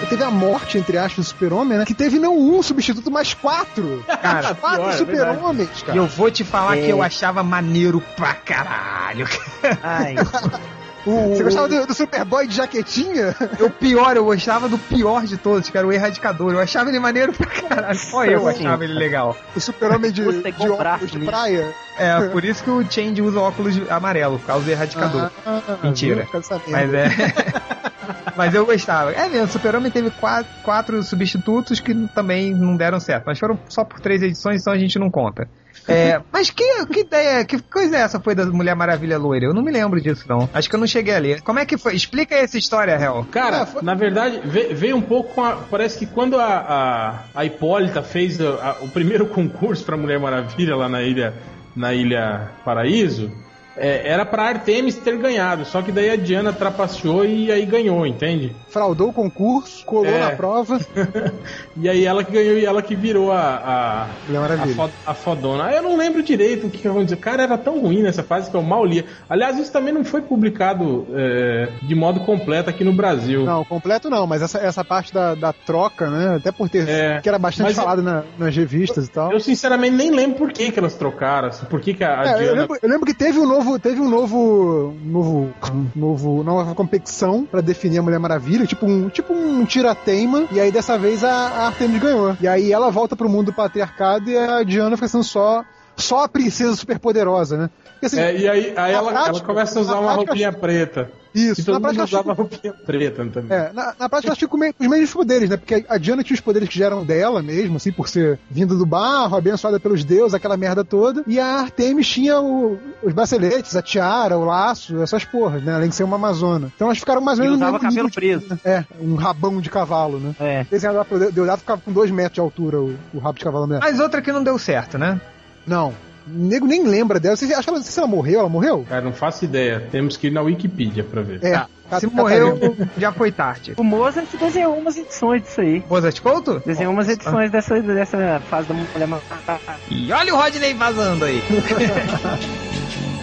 teve a morte, entre aspas, do super-homem, né? Que teve não um substituto, mas quatro. Cara, quatro é super-homens, E cara. eu vou te falar É. que eu achava maneiro pra caralho. Ai, (laughs) O- Você gostava do, do Superboy de jaquetinha? O pior, eu gostava do pior de todos, que era o Erradicador. Eu achava ele maneiro pra caralho. Só eu achava ele legal. O super-homem de, de óculos de praia? É, por isso que o Change usa óculos amarelo, por causa do Erradicador. Ah, Mentira. Mas é. (laughs) Mas eu gostava. É mesmo, o Super-Homem teve quatro, quatro substitutos que também não deram certo. Mas foram só por três edições, então a gente não conta. É, mas que, que ideia, que coisa é essa foi da Mulher Maravilha loira? Eu não me lembro disso, não. Acho que eu não cheguei a ler. Como é que foi? Explica essa história, Hel. Cara, Ah, foi- na verdade, ve- veio um pouco com a. Parece que quando a, a, a Hipólita fez a- a- o primeiro concurso pra Mulher Maravilha lá na ilha, na ilha Paraíso, é, era pra Artemis ter ganhado. Só que daí a Diana trapaceou e aí ganhou, entende? Fraudou o concurso, colou É. na prova. (laughs) E aí ela que ganhou e ela que virou a, a, Mulher a, fo- a fodona. Eu não lembro direito o que, aconteceu. Cara, era tão ruim nessa fase que eu mal lia. Aliás, isso também não foi publicado é, de modo completo aqui no Brasil. Não, completo não, mas essa, essa parte da, da troca, né? Até por ter. É, que era bastante falado na- nas revistas e tal. Eu sinceramente nem lembro por que, que elas trocaram. assim, Por que, que a, a É, eu, Diana. lembro, eu lembro que teve um novo, teve um novo, novo, novo, nova competição pra definir a Mulher Maravilha, tipo um, tipo um tira-teima, e aí dessa vez a, a Artemis ganhou. E aí ela volta pro mundo do patriarcado e a Diana fica sendo só, só a princesa superpoderosa, né? Porque, assim, É, e aí, aí ela, prática- ela começa a usar uma prática, roupinha preta. Isso, E todo na mundo prática, usava roupinha preta também. É, na, na prática ela fica com os mesmos poderes, né? Porque a Diana tinha os poderes que já eram dela mesmo, assim, por ser vinda do barro, abençoada pelos deuses, aquela merda toda. E a Artemis tinha o- os braceletes, a tiara, o laço, essas porras, né? Além de ser uma amazona. Então elas ficaram mais ou menos no usava mesmo cabelo de- preso. É, um rabão de cavalo, né? é. Desenhado lá pro Deodato ficava com dois metros de altura o, o rabo de cavalo dela. Mas outra que não deu certo, né? Não. O nego nem lembra dela. Você acha que ela, se ela morreu? Ela morreu? Cara, não faço ideia. Temos que ir na Wikipedia pra ver. É. Tá. Se Catarina. morreu, já foi tarde. O Mozart desenhou umas edições disso aí. Mozart Couto? Desenhou umas edições dessa, dessa fase da Mulher. E olha o Rodney vazando aí. (laughs)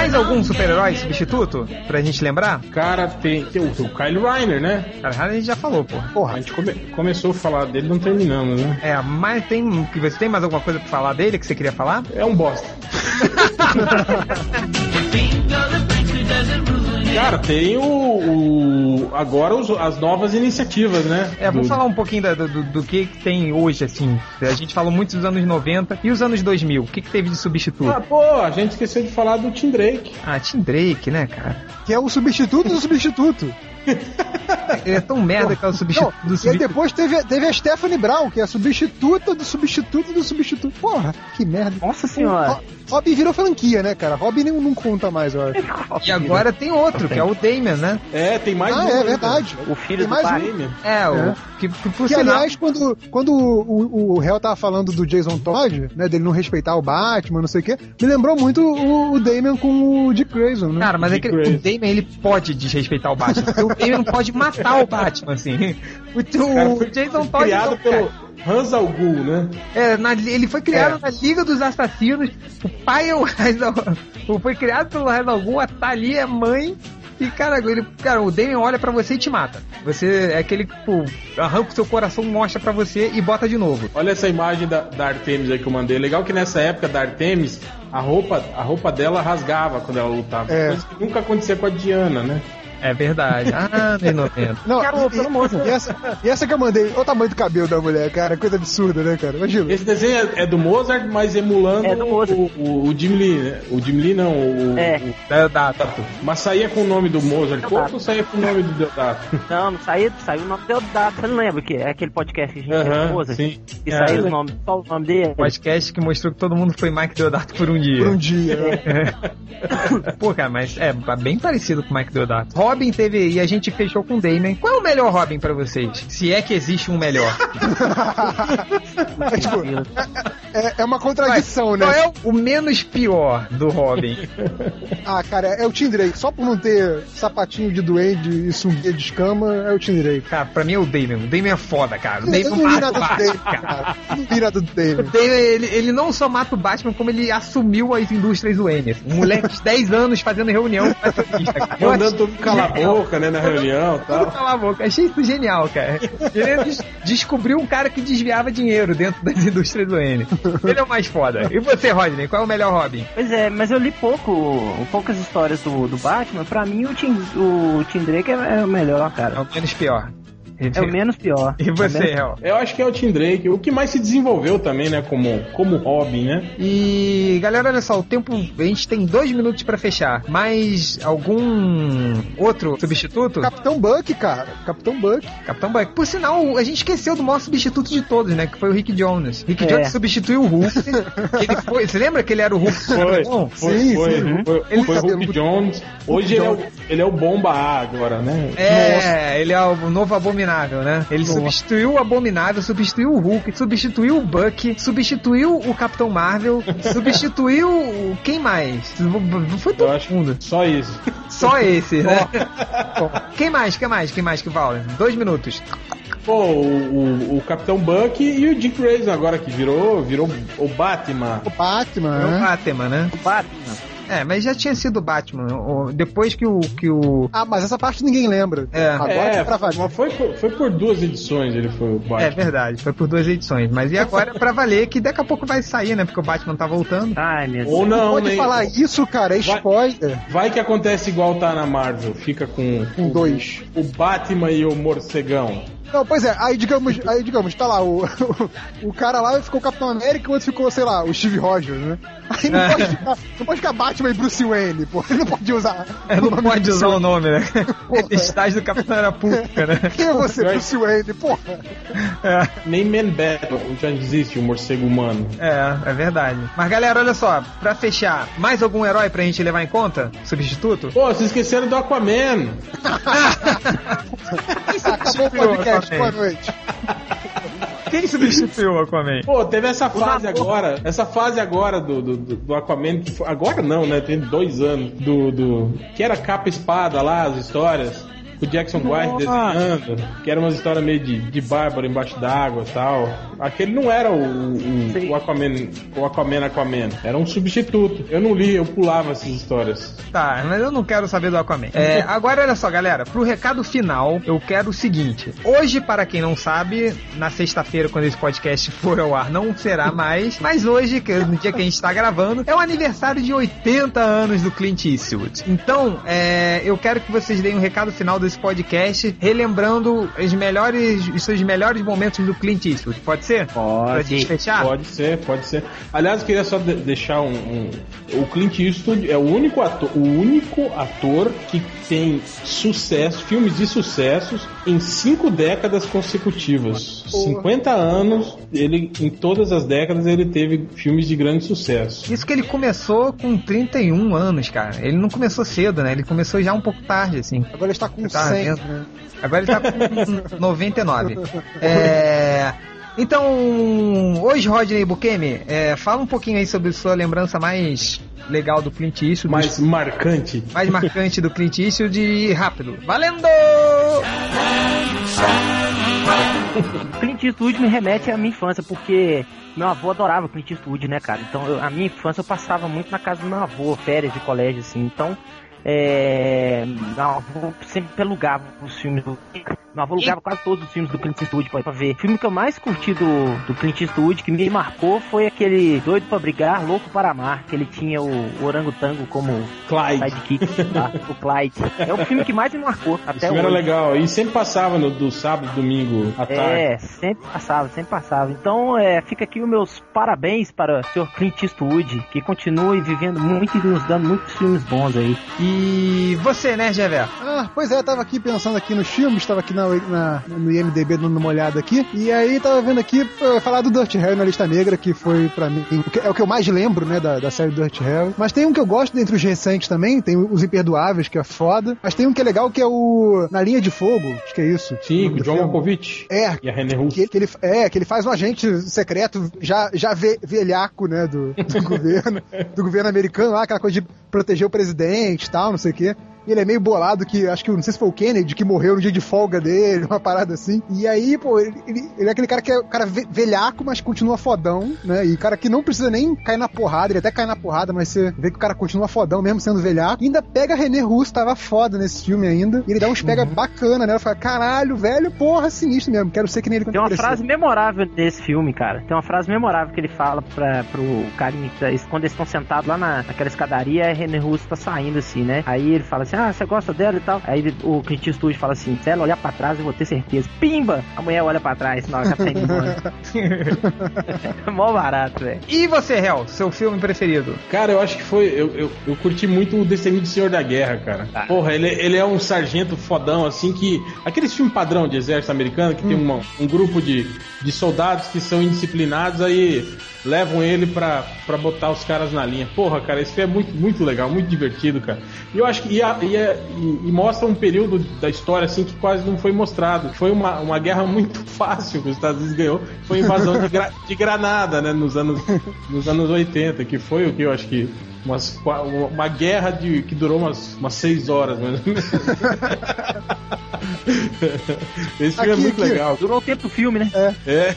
Mais algum super-herói substituto pra gente lembrar? Cara, tem, tem o, o Kyle Reiner, né? Cara, a gente já falou, pô. A Porra. gente come- começou a falar dele, não terminamos, né? É, mas tem. que Você tem mais alguma coisa pra falar dele que você queria falar? É um bosta. (laughs) Cara, tem o. o- agora os- as novas iniciativas, né? É, vamos Do- falar um pouquinho da- do, do, que tem hoje, assim. A gente falou muito dos anos 90 e os anos 2000. O que, que teve de substituto? Ah, pô, a gente esqueceu de falar do Tim Drake. Ah, Tim Drake, né, cara? Que é o substituto do substituto. Ele é tão merda que é o substituto Não, do e aí substituto. depois teve, teve a Stephanie Brown, que é a substituta do substituto do substituto. Porra, que merda. Nossa senhora. Ro- Robin virou franquia, né, cara? Robin não, não conta mais, eu acho. (laughs) E agora tem outro, que é o Damian, né? É, tem mais Ah, um é ainda. verdade. O filho Tem do mais pai. Damian. É, o. É. Que, que por Que, sinal. aliás, quando, quando o, o, o réu tava falando do Jason Todd, né, dele não respeitar o Batman, não sei o quê, me lembrou muito o, o Damian com o Dick Grayson, né? Cara, mas é que o. Damian ele pode desrespeitar o Batman. O Damian não pode matar o Batman, assim. O, o foi Jason Todd. criado pelo. Hans Al Ghul, né? É, na- ele foi criado É. na Liga dos Assassinos. O pai é o Raiz Al- Foi criado pelo Raiz Algum, a Thalia é mãe. E, cara, ele, cara, o Damian olha pra você e te mata. Você é aquele que, tipo, arranca o seu coração, mostra pra você e bota de novo. Olha essa imagem da, da Artemis aí que eu mandei. Legal que nessa época da Artemis, a roupa, a roupa dela rasgava quando ela lutava. É. Coisa que nunca acontecia com a Diana, né? É verdade. Ah, nem 90. Não, Quero e, pelo Mozart. e, essa, e essa que eu mandei, olha o tamanho do cabelo da mulher, cara, coisa absurda, né, cara? Imagina. Esse desenho é, é do Mozart, mas emulando É do Mozart. O, o, o Jim Lee, né? O Jim Lee não, o, É. o Da data. Deodato. Mas saía com o nome do Mozart Deodato. Couto ou saía com o nome do Deodato? Não, não saiu, saiu o nome dele da. Você não lembra que é aquele podcast que a gente com o Mozart? sim. Que É. saiu o nome, só o nome dele. Podcast que mostrou que todo mundo foi Mike Deodato por um dia. Por um dia. né? (laughs) Pô, cara, mas é bem parecido com o Mike Deodato. Robin teve. E a gente fechou com o Damon. Qual é o melhor Robin pra vocês? Se é que existe um melhor. É, (laughs) tipo, É, é uma contradição, né? Qual é o menos pior do Robin? (laughs) Ah, cara, é o Tim Drake. Só por não ter sapatinho de duende e sunguinha de escama, é o Tim Drake. Cara, pra mim é o Damon. O Damon é foda, cara. O Eu Damon não vi mata nada o do Batman, Damon, cara. Eu Não vi nada do. O Damon, ele, ele não só mata o Batman, como ele assumiu as indústrias do N. Um moleque de 10 anos fazendo reunião. Eu Mandando todo mundo calar a genial. boca, né, na (laughs) reunião e Tudo tal. cala a boca. Achei isso genial, cara. Ele des- descobriu um cara que desviava dinheiro dentro das indústrias do N. Ele é o mais foda. E você, Rodney, qual é o melhor Robin? Pois é, mas eu li pouco, poucas histórias do, do Batman. Pra mim, o Tim, o Tim Drake é, é o melhor, É cara. o menos pior. É o (laughs) menos pior. E É você, menos- Hel? Eu acho que é o Tim Drake, o que mais se desenvolveu também, né, como, como Robin, né? E galera, olha só, o tempo. A gente tem dois minutos pra fechar. Mais algum outro substituto? Capitão Buck, cara. Capitão Buck. Capitão Buck. Por sinal, a gente esqueceu do maior substituto de todos, né? Que foi o Rick Jones. Rick É. Jones substituiu o Hulk. (laughs) ele foi, você lembra que ele era o Hulk? Foi, foi, sim, foi, sim. foi, Ele foi o Hulk cabeludo. Jones. Hoje ele é, o, ele é o Bomba A agora, né? É, ele é o novo Abominável, né? Ele substituiu o Abominável, substituiu o Hulk, substituiu o Buck, substituiu o Capitão Marvel, (laughs) substituiu o- quem mais? Foi Eu todo acho mundo. só isso. (laughs) Só esse, né? Quem mais? Quem mais? Quem mais que vale? Dois minutos. Pô, o, o, o Capitão Buck e o Dick Grayson agora que virou, virou o Batman. O Batman, É o né? Batman, né? O Batman. É, mas já tinha sido o Batman. Depois que o. Que o Ah, mas essa parte ninguém lembra. É. Agora é, é pra valer. mas foi, por- foi por duas edições ele foi o Batman. é verdade, foi por duas edições. Mas e agora é pra valer que daqui a pouco vai sair, né? Porque o Batman tá voltando. Ai, meu Deus. Ou não, Pode nem- falar isso, cara, é Vai- spoiler. Vai que acontece igual tá na Marvel, fica com, Com o- dois. O Batman e o Morcegão. Não, pois é, aí digamos, aí digamos, tá lá, o, (laughs) o cara lá ficou o Capitão América e o outro ficou, sei lá, o Steve Rogers, né? Aí não, pode, ficar, não pode ficar Batman e Bruce Wayne, pô. Ele não pode usar. É, o não pode usar o nome, né? Porra. (laughs) Estágio do Capitão era pública, né? Quem é você, Bruce Wayne? Porra. É, Nem Man Batman, já existe o morcego humano. é, é verdade. Mas galera, olha só, pra fechar, mais algum herói pra gente levar em conta? Substituto? Pô, vocês esqueceram do Aquaman. (laughs) Acabou o podcast, boa noite. Quem substituiu o Aquaman? Pô, teve essa fase agora, essa fase agora do, do, do- Aquaman, foi- agora não, né? Tem dois anos, do, do. Que era capa espada lá, as histórias. O Jackson White desenhando, que era uma história meio de, de bárbaro embaixo d'água e tal. Aquele não era o, o, o Aquaman, o Aquaman Aquaman, era um substituto. Eu não li, eu pulava essas histórias. Tá, mas eu não quero saber do Aquaman. É, (laughs) agora, olha só, galera, pro recado final, eu quero o seguinte. Hoje, para quem não sabe, na sexta-feira, quando esse podcast for ao ar, não será mais. Mas hoje, que- no dia que a gente tá gravando, é o aniversário de 80 anos do Clint Eastwood. Então, é, eu quero que vocês deem um recado final desse podcast, relembrando os melhores, os seus melhores momentos do Clint Eastwood. Pode ser? Gente fechar? Pode ser, pode ser. Aliás, eu queria só de- deixar um, um- O Clint Eastwood é o único ator, o único ator que tem sucesso, filmes de sucessos em cinco décadas consecutivas. 50 anos, ele em todas as décadas ele teve filmes de grande sucesso. Isso que ele começou com 31 anos, cara. Ele não começou cedo, né? Ele começou já um pouco tarde, assim. Agora ele está com Tá 100, vendo? né? Agora ele tá com (laughs) 99. É... Então, hoje, Rodney Bukemi, é, fala um pouquinho aí sobre sua lembrança mais legal do Clint Eastwood, Mais marcante. mais marcante do Clint Eastwood e rápido. Valendo! Clint Eastwood me remete à minha infância, porque meu avô adorava Clint Eastwood, né, cara? Então, eu- a minha infância eu passava muito na casa do meu avô, férias de colégio, assim. Então, é, meu avô sempre alugava os filmes do. Meu avô alugava quase todos os filmes do Clint Eastwood pra, pra ver. O filme que eu mais curti do, do Clint Eastwood, que me marcou, foi aquele Doido pra Brigar, Louco para Amar, que ele tinha o, o orangotango como Clyde. sidekick, tá? o Clyde. É o filme que mais me marcou até filme hoje. era legal. E sempre passava no, do sábado, domingo, à tarde. É, sempre passava, sempre passava. Então, é, fica aqui os meus parabéns para o Sr. Clint Eastwood, que continue vivendo muito e nos dando muitos filmes bons aí. E você, né, Gever? Ah, pois é, tava aqui pensando aqui nos filmes, tava aqui na, na- no IMDB dando uma olhada aqui. E aí tava vendo aqui, falar do Dirt Harry na lista negra, que foi pra mim. É o que eu mais lembro, né, da, da série Dirt Harry. Mas tem um que eu gosto dentre os recentes também, tem os Imperdoáveis, que é foda. Mas tem um que é legal que é o Na Linha de Fogo, acho que é isso. Sim, o John. Malkovich É, e a René Russo. que, que ele, é, que ele faz um agente secreto já, já ve, velhaco, né, do, do (laughs) governo, do governo americano lá, aquela coisa de proteger o presidente e tal, não sei o quê. E ele é meio bolado que, acho que, não sei se foi o Kennedy que morreu no dia de folga dele, (laughs) uma parada assim. E aí, pô, ele, ele- ele é aquele cara que é o cara ve- velhaco, mas continua fodão, né? E cara que não precisa nem cair na porrada, ele até cai na porrada, mas você vê que o cara continua fodão mesmo sendo velhaco. E ainda pega René Russo, tava foda nesse filme ainda. E ele dá uns pega bacana, né? Ela fala, caralho, velho, porra, sinistro mesmo, quero ser que nem ele quando Tem uma crescer." frase memorável desse filme, cara. Tem uma frase memorável que ele fala pra, pro carinha tá, quando eles estão sentados lá na, naquela escadaria, a René Russo tá saindo assim, né? Aí ele fala assim: Ah, você gosta dela e tal. Aí o Clint Eastwood fala assim: Se ela olhar pra trás, eu vou ter certeza. Pimba! A mulher olha pra trás, na hora que ela tá indo embora. (laughs) Mó barato, velho. E você, Hel, seu filme preferido? Cara, eu acho que foi. Eu, eu, eu curti muito o Destemido Senhor da Guerra, cara. Ah. Porra, ele, ele é um sargento fodão, assim, que. Aqueles filmes padrão de exército americano, que tem uma- um grupo de, de soldados que são indisciplinados, aí levam ele pra, pra botar os caras na linha. Porra, cara, esse filme é muito, muito legal, muito divertido, cara. E eu acho que. E, a- e é- e- e mostra um período da história, assim, que quase não foi mostrado. Foi uma, uma guerra (laughs) muito fácil que os Estados Unidos ganhou. Foi a invasão de, gra- de Granada, né, nos anos, nos anos 80, que foi o que eu acho que umas, uma guerra de, que durou umas, umas seis horas, mais. (laughs) Esse filme é Aqui, muito aqui. legal. Durou o tempo do filme, né? É.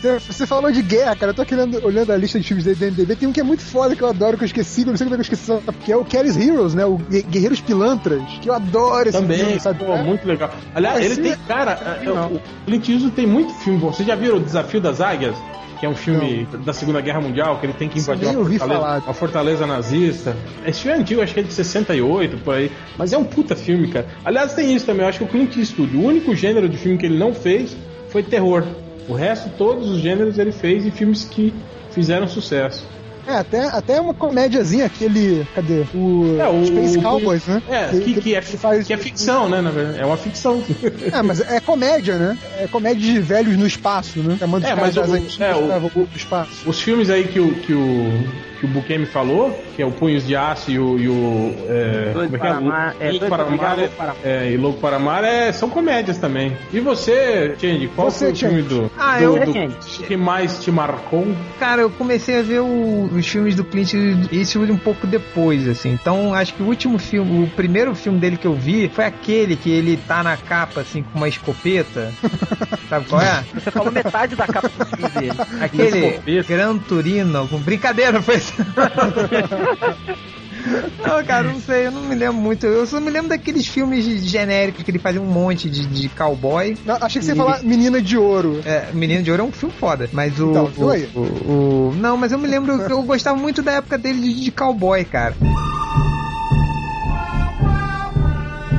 Você, você falou de guerra, cara. Eu tô aqui olhando, olhando a lista de filmes dele do MDB. Tem um que é muito foda que eu adoro, que eu esqueci, eu não sei como é que eu esqueci, que é o Kelly's Heroes, né? O Gue- Guerreiros Pilantras, que eu adoro esse Também, filme, sabe? pô, muito legal. Aliás, Esse ele tem, é- cara, é, Não. o Clint Eastwood tem muito filme bom. Vocês já viram o Desafio das Águias? Que é um filme da Segunda Guerra Mundial, que ele tem que invadir uma fortaleza, uma fortaleza nazista. Esse filme é antigo, acho que é de 68, por aí. Mas é um puta filme, cara. Aliás, tem isso também. Eu acho que o Clint Eastwood, o único gênero de filme que ele não fez foi terror. O resto, todos os gêneros ele fez em filmes que fizeram sucesso. É, até, até uma comédiazinha, aquele. Cadê? O, É, o- Space o- Cowboys, né? É, que, que é, que faz- que é ficção, né? Na verdade. É uma ficção. (laughs) É, mas é comédia, né? É comédia de velhos no espaço, né? Chamando É, mas o- é, o- pro espaço. Os filmes aí que o, que o, que o Buquemi falou, que é o Punhos de Aço e o. E o é, como é que é? para Amar, é, Louco para para Amar. é, e Louco para Amar é, são comédias também. E você, Change, qual Você, foi o filme do, Ah, do- eu- do- que mais te marcou? Cara, eu comecei a ver o- os filmes do Clint Eastwood um pouco depois, assim. Então, acho que o último filme, o primeiro filme dele que eu vi foi aquele que ele tá na capa, assim, com uma escopeta. (laughs) Sabe qual é? Você falou metade da capa do filme dele. Aquele. Gran Turino, com brincadeira, foi (laughs) Não, cara, não sei, eu não me lembro muito. Eu só me lembro daqueles filmes genéricos que ele fazia um monte de, de cowboy. Não, achei que você ia falar Menina de Ouro. É, Menino de Ouro é um filme foda, mas o. Então, viu o, aí? o- o- Não, mas eu me lembro que eu gostava muito da época dele de, de cowboy, cara.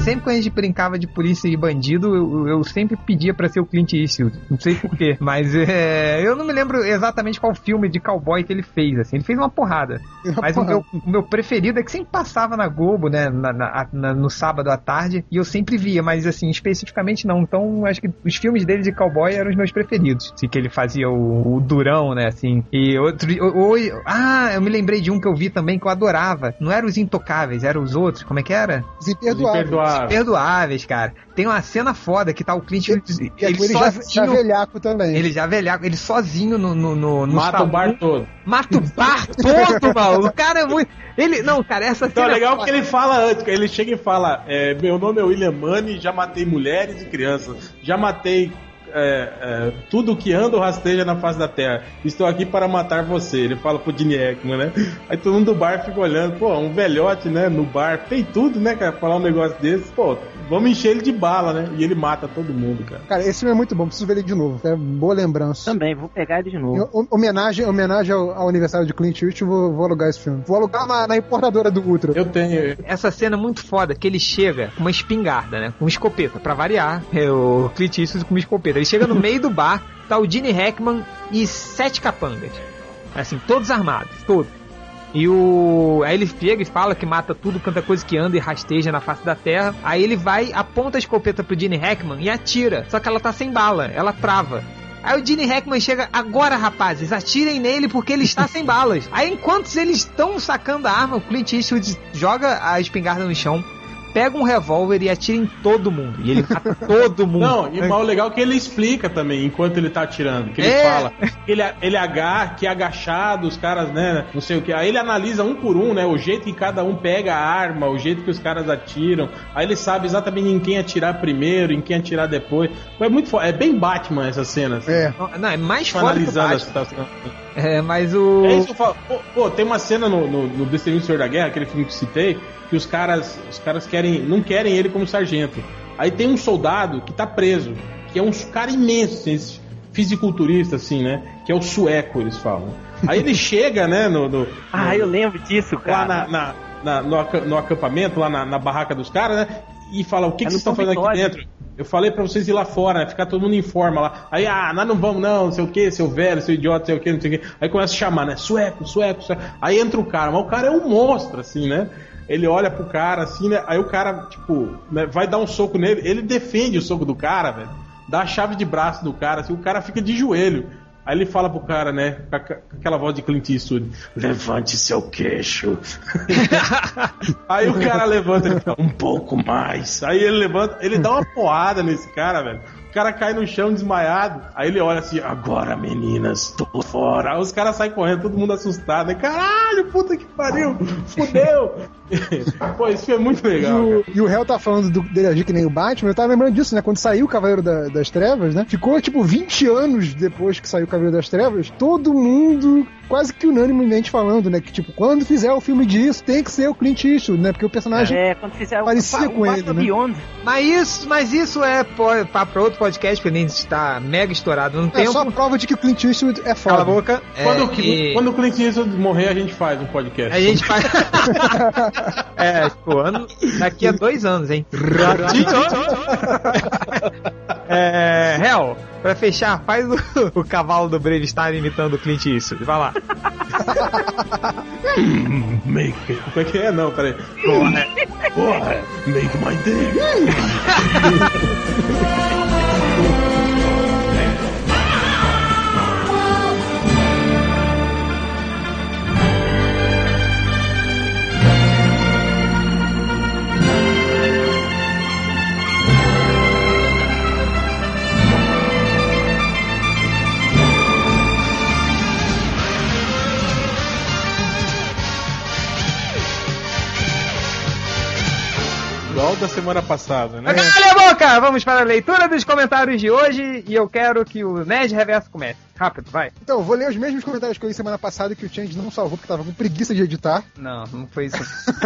Sempre quando a gente brincava de polícia e bandido, eu, eu sempre pedia pra ser o Clint Eastwood. Não sei porquê, mas é, eu não me lembro exatamente qual filme de cowboy que ele fez, assim. Ele fez uma porrada. Mas o meu, o meu preferido é que sempre passava na Globo, né? na- na- na- no sábado à tarde, e eu sempre via, mas assim, especificamente não. Então, acho que os filmes dele de cowboy eram os meus preferidos. Assim, que ele fazia o, o Durão, né? Assim. E outro. o- o- ah, eu me lembrei de um que eu vi também que eu adorava. Não eram os intocáveis, eram os outros. Como é que era? Os Imperdoáveis. Perdoáveis, cara. Tem uma cena foda que tá o Clint. E Ele, ele já, já sozinho. velhaco também. Ele já velhaco, ele sozinho no, no, no, no Mata o bar todo. Mata o bar todo, mano. O cara é muito. Ele. Não, cara, essa Então cena. é legal porque ele fala antes, ele chega e fala: é, Meu nome é William Money, já matei mulheres e crianças, já matei é, é, tudo que anda ou rasteja na face da terra. Estou aqui para matar você. Ele fala pro Gene Hackman, né? Aí todo mundo do bar fica olhando, pô, um velhote, né? No bar, tem tudo, né, cara? Falar um negócio desse, pô, vamos encher ele de bala, né? E ele mata todo mundo, cara. Cara, esse filme é muito bom, preciso ver ele de novo. É boa lembrança. Também, vou pegar ele de Em novo. hom- homenagem, homenagem ao, ao aniversário de Clint Eastwood, vou, vou alugar esse filme. Vou alugar na, na importadora do Ultra. Eu tenho. Essa cena é muito foda, que ele chega com uma espingarda, né? Com uma escopeta, pra variar. É o Clint Eastwood com uma escopeta. Ele chega no meio do bar, tá o Gene Hackman e sete capangas. Assim, todos armados, todos. E o. Aí ele chega e fala que mata tudo quanto é coisa que anda e rasteja na face da terra. Aí ele vai, aponta a escopeta pro Gene Hackman e atira. Só que ela tá sem bala, ela trava. Aí o Gene Hackman chega, agora rapazes, atirem nele porque ele está sem balas. Aí enquanto eles estão sacando a arma, o Clint Eastwood joga a espingarda no chão, pega um revólver e atira em todo mundo. E ele mata (laughs) todo mundo. Não, e o legal é que ele explica também, enquanto ele tá atirando. Que ele É. fala ele, ele agar, que é agachado, os caras, né? Não sei o que. Aí ele analisa um por um, né? O jeito que cada um pega a arma, o jeito que os caras atiram. Aí ele sabe exatamente em quem atirar primeiro, em quem atirar depois. É muito É bem Batman essa cena. Assim. É. Não, é mais foda que o Analisando a Batman. situação. É, mas o. É isso que eu falo. Pô, pô, tem uma cena no, no, no Destino do Senhor da Guerra, aquele filme que citei, que os caras, os caras querem, não querem ele como sargento. Aí tem um soldado que tá preso, que é um cara imenso, assim, esse fisiculturista, assim, né? Que é o sueco, eles falam. Aí ele (laughs) chega, né, no, no- Ah, eu lembro disso, lá cara. na, na- na- no, no acampamento, lá na, na barraca dos caras, né? E fala, o que, É que vocês estão fazendo aqui dentro? Eu falei pra vocês ir lá fora? Ficar todo mundo em forma lá. Aí, ah, nós não vamos não, não sei o que, seu velho, seu idiota, sei o que, não sei o que. Aí começa a chamar, né? Sueco, sueco, sueco. Aí entra o cara, mas o cara é um monstro, assim, né? Ele olha pro cara, assim, né? Aí o cara, tipo, né, vai dar um soco nele. Ele defende o soco do cara, velho. Dá a chave de braço do cara, assim, o cara fica de joelho. Aí ele fala pro cara, né, com aquela voz de Clint Eastwood, levante seu queixo. (laughs) Aí o cara levanta, ele fala, um pouco mais. Aí ele levanta, ele dá uma porrada nesse cara, velho. O cara cai no chão desmaiado. Aí ele olha assim, agora meninas, tô fora. Aí os caras saem correndo, todo mundo assustado. Aí, Caralho, puta que pariu, fudeu. (laughs) Pô, isso foi muito E legal, o, cara. e o Hell tá falando do, dele agir que nem o Batman, eu tava lembrando disso, né? Quando saiu o Cavaleiro da- das Trevas, né? Ficou tipo 20 anos depois que saiu o Cavaleiro das Trevas, todo mundo quase que unanimemente falando, né? Que tipo, quando fizer o filme disso, tem que ser o Clint Eastwood, né? Porque o personagem. É, quando fizer Parecia o, com o ele, né? Beyond. Mas isso, mas isso é pra outro podcast, a gente está mega estourado no É tempo. só prova de que o Clint Eastwood é Cala a foda. boca. Quando, É, o Cli- e quando o Clint Eastwood morrer, a gente faz um podcast. A gente faz. (laughs) é, tipo, ano... daqui a dois anos, hein? É. Hel, pra fechar, faz o, (laughs) o cavalo do Brave Star imitando o Clint Eastwood. Vai lá. (laughs) Make it. Como é que é? Não, peraí. Porra, porra, make my day. (laughs) da semana passada, né? Cala a boca! Vamos para a leitura dos comentários de hoje e eu quero que o Nerd Reverso comece. Rápido, vai. Então, vou ler os mesmos comentários que eu li semana passada que o Change não salvou porque tava com preguiça de editar. Não, não foi isso. (laughs)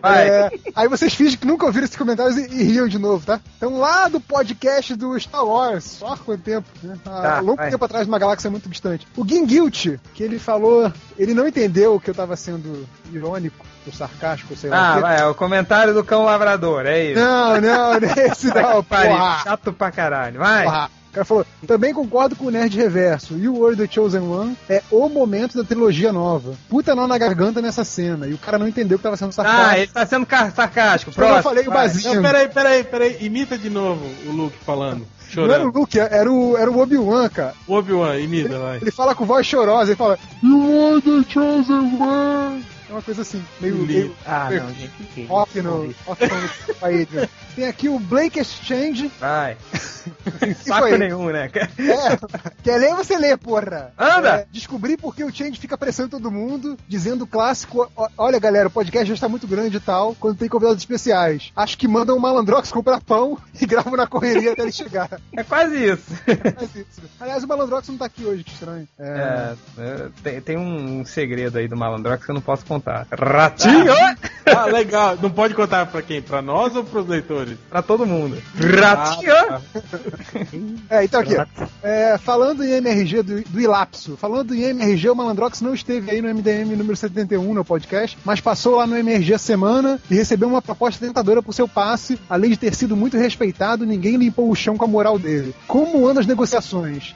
vai. É, aí vocês fingem que nunca ouviram esses comentários e, e riam de novo, tá? Então, lá do podcast do Star Wars, há quanto tempo? Né? Há Tá, longo vai. tempo atrás, numa galáxia muito distante. O Gingilt, que ele falou, ele não entendeu que eu tava sendo irônico ou sarcástico, sei lá. Ah, vai, é o comentário do cão lavrador, é isso. Não, não, não é esse não, porra. chato pra caralho. Vai. Porra. O cara falou, também concordo com o Nerd Reverso. You Were the Chosen One é o momento da trilogia nova. Puta nó na garganta nessa cena. E o cara não entendeu que tava sendo sarcástico. Ah, ele tá sendo sarcástico. Como eu Próximo. falei, o. Basinho. Não, peraí, peraí, peraí. Imita de novo o Luke falando. Não era o Chorando. Luke, era o, era o Obi-Wan, cara. Obi-Wan, imita, vai. Ele fala com voz chorosa, ele fala You are the chosen one. É uma coisa assim, meio, meio Ah, não, gente. que rock no rock no. Tem aqui o Blake Exchange. Sem (laughs) Isso saco nenhum, né? É, quer ler, você lê, porra. Anda. É, descobri porque o Change fica pressionando todo mundo, dizendo o clássico: "Ó, olha, galera, o podcast já está muito grande e tal, quando tem convidados especiais. Acho que mandam um malandrox comprar pão (laughs) e gravam na correria até ele chegar. É quase isso. Faz isso. Aliás, o malandrox não tá aqui hoje, que estranho. É, É, é, tem, tem um segredo aí do Malandrox que eu não posso contar. Ratinho! Ah, legal. Não pode contar pra quem? Pra nós ou pros leitores? pra todo mundo. Ratinho! Ah, tá. (laughs) É, então aqui, é, falando em MRG do, do Ilapso, falando em MRG, o Malandrox não esteve aí no MDM número 71 no podcast, mas passou lá no MRG a semana e recebeu uma proposta tentadora por seu passe. Além de ter sido muito respeitado, ninguém limpou o chão com a moral dele. Como andam as negociações?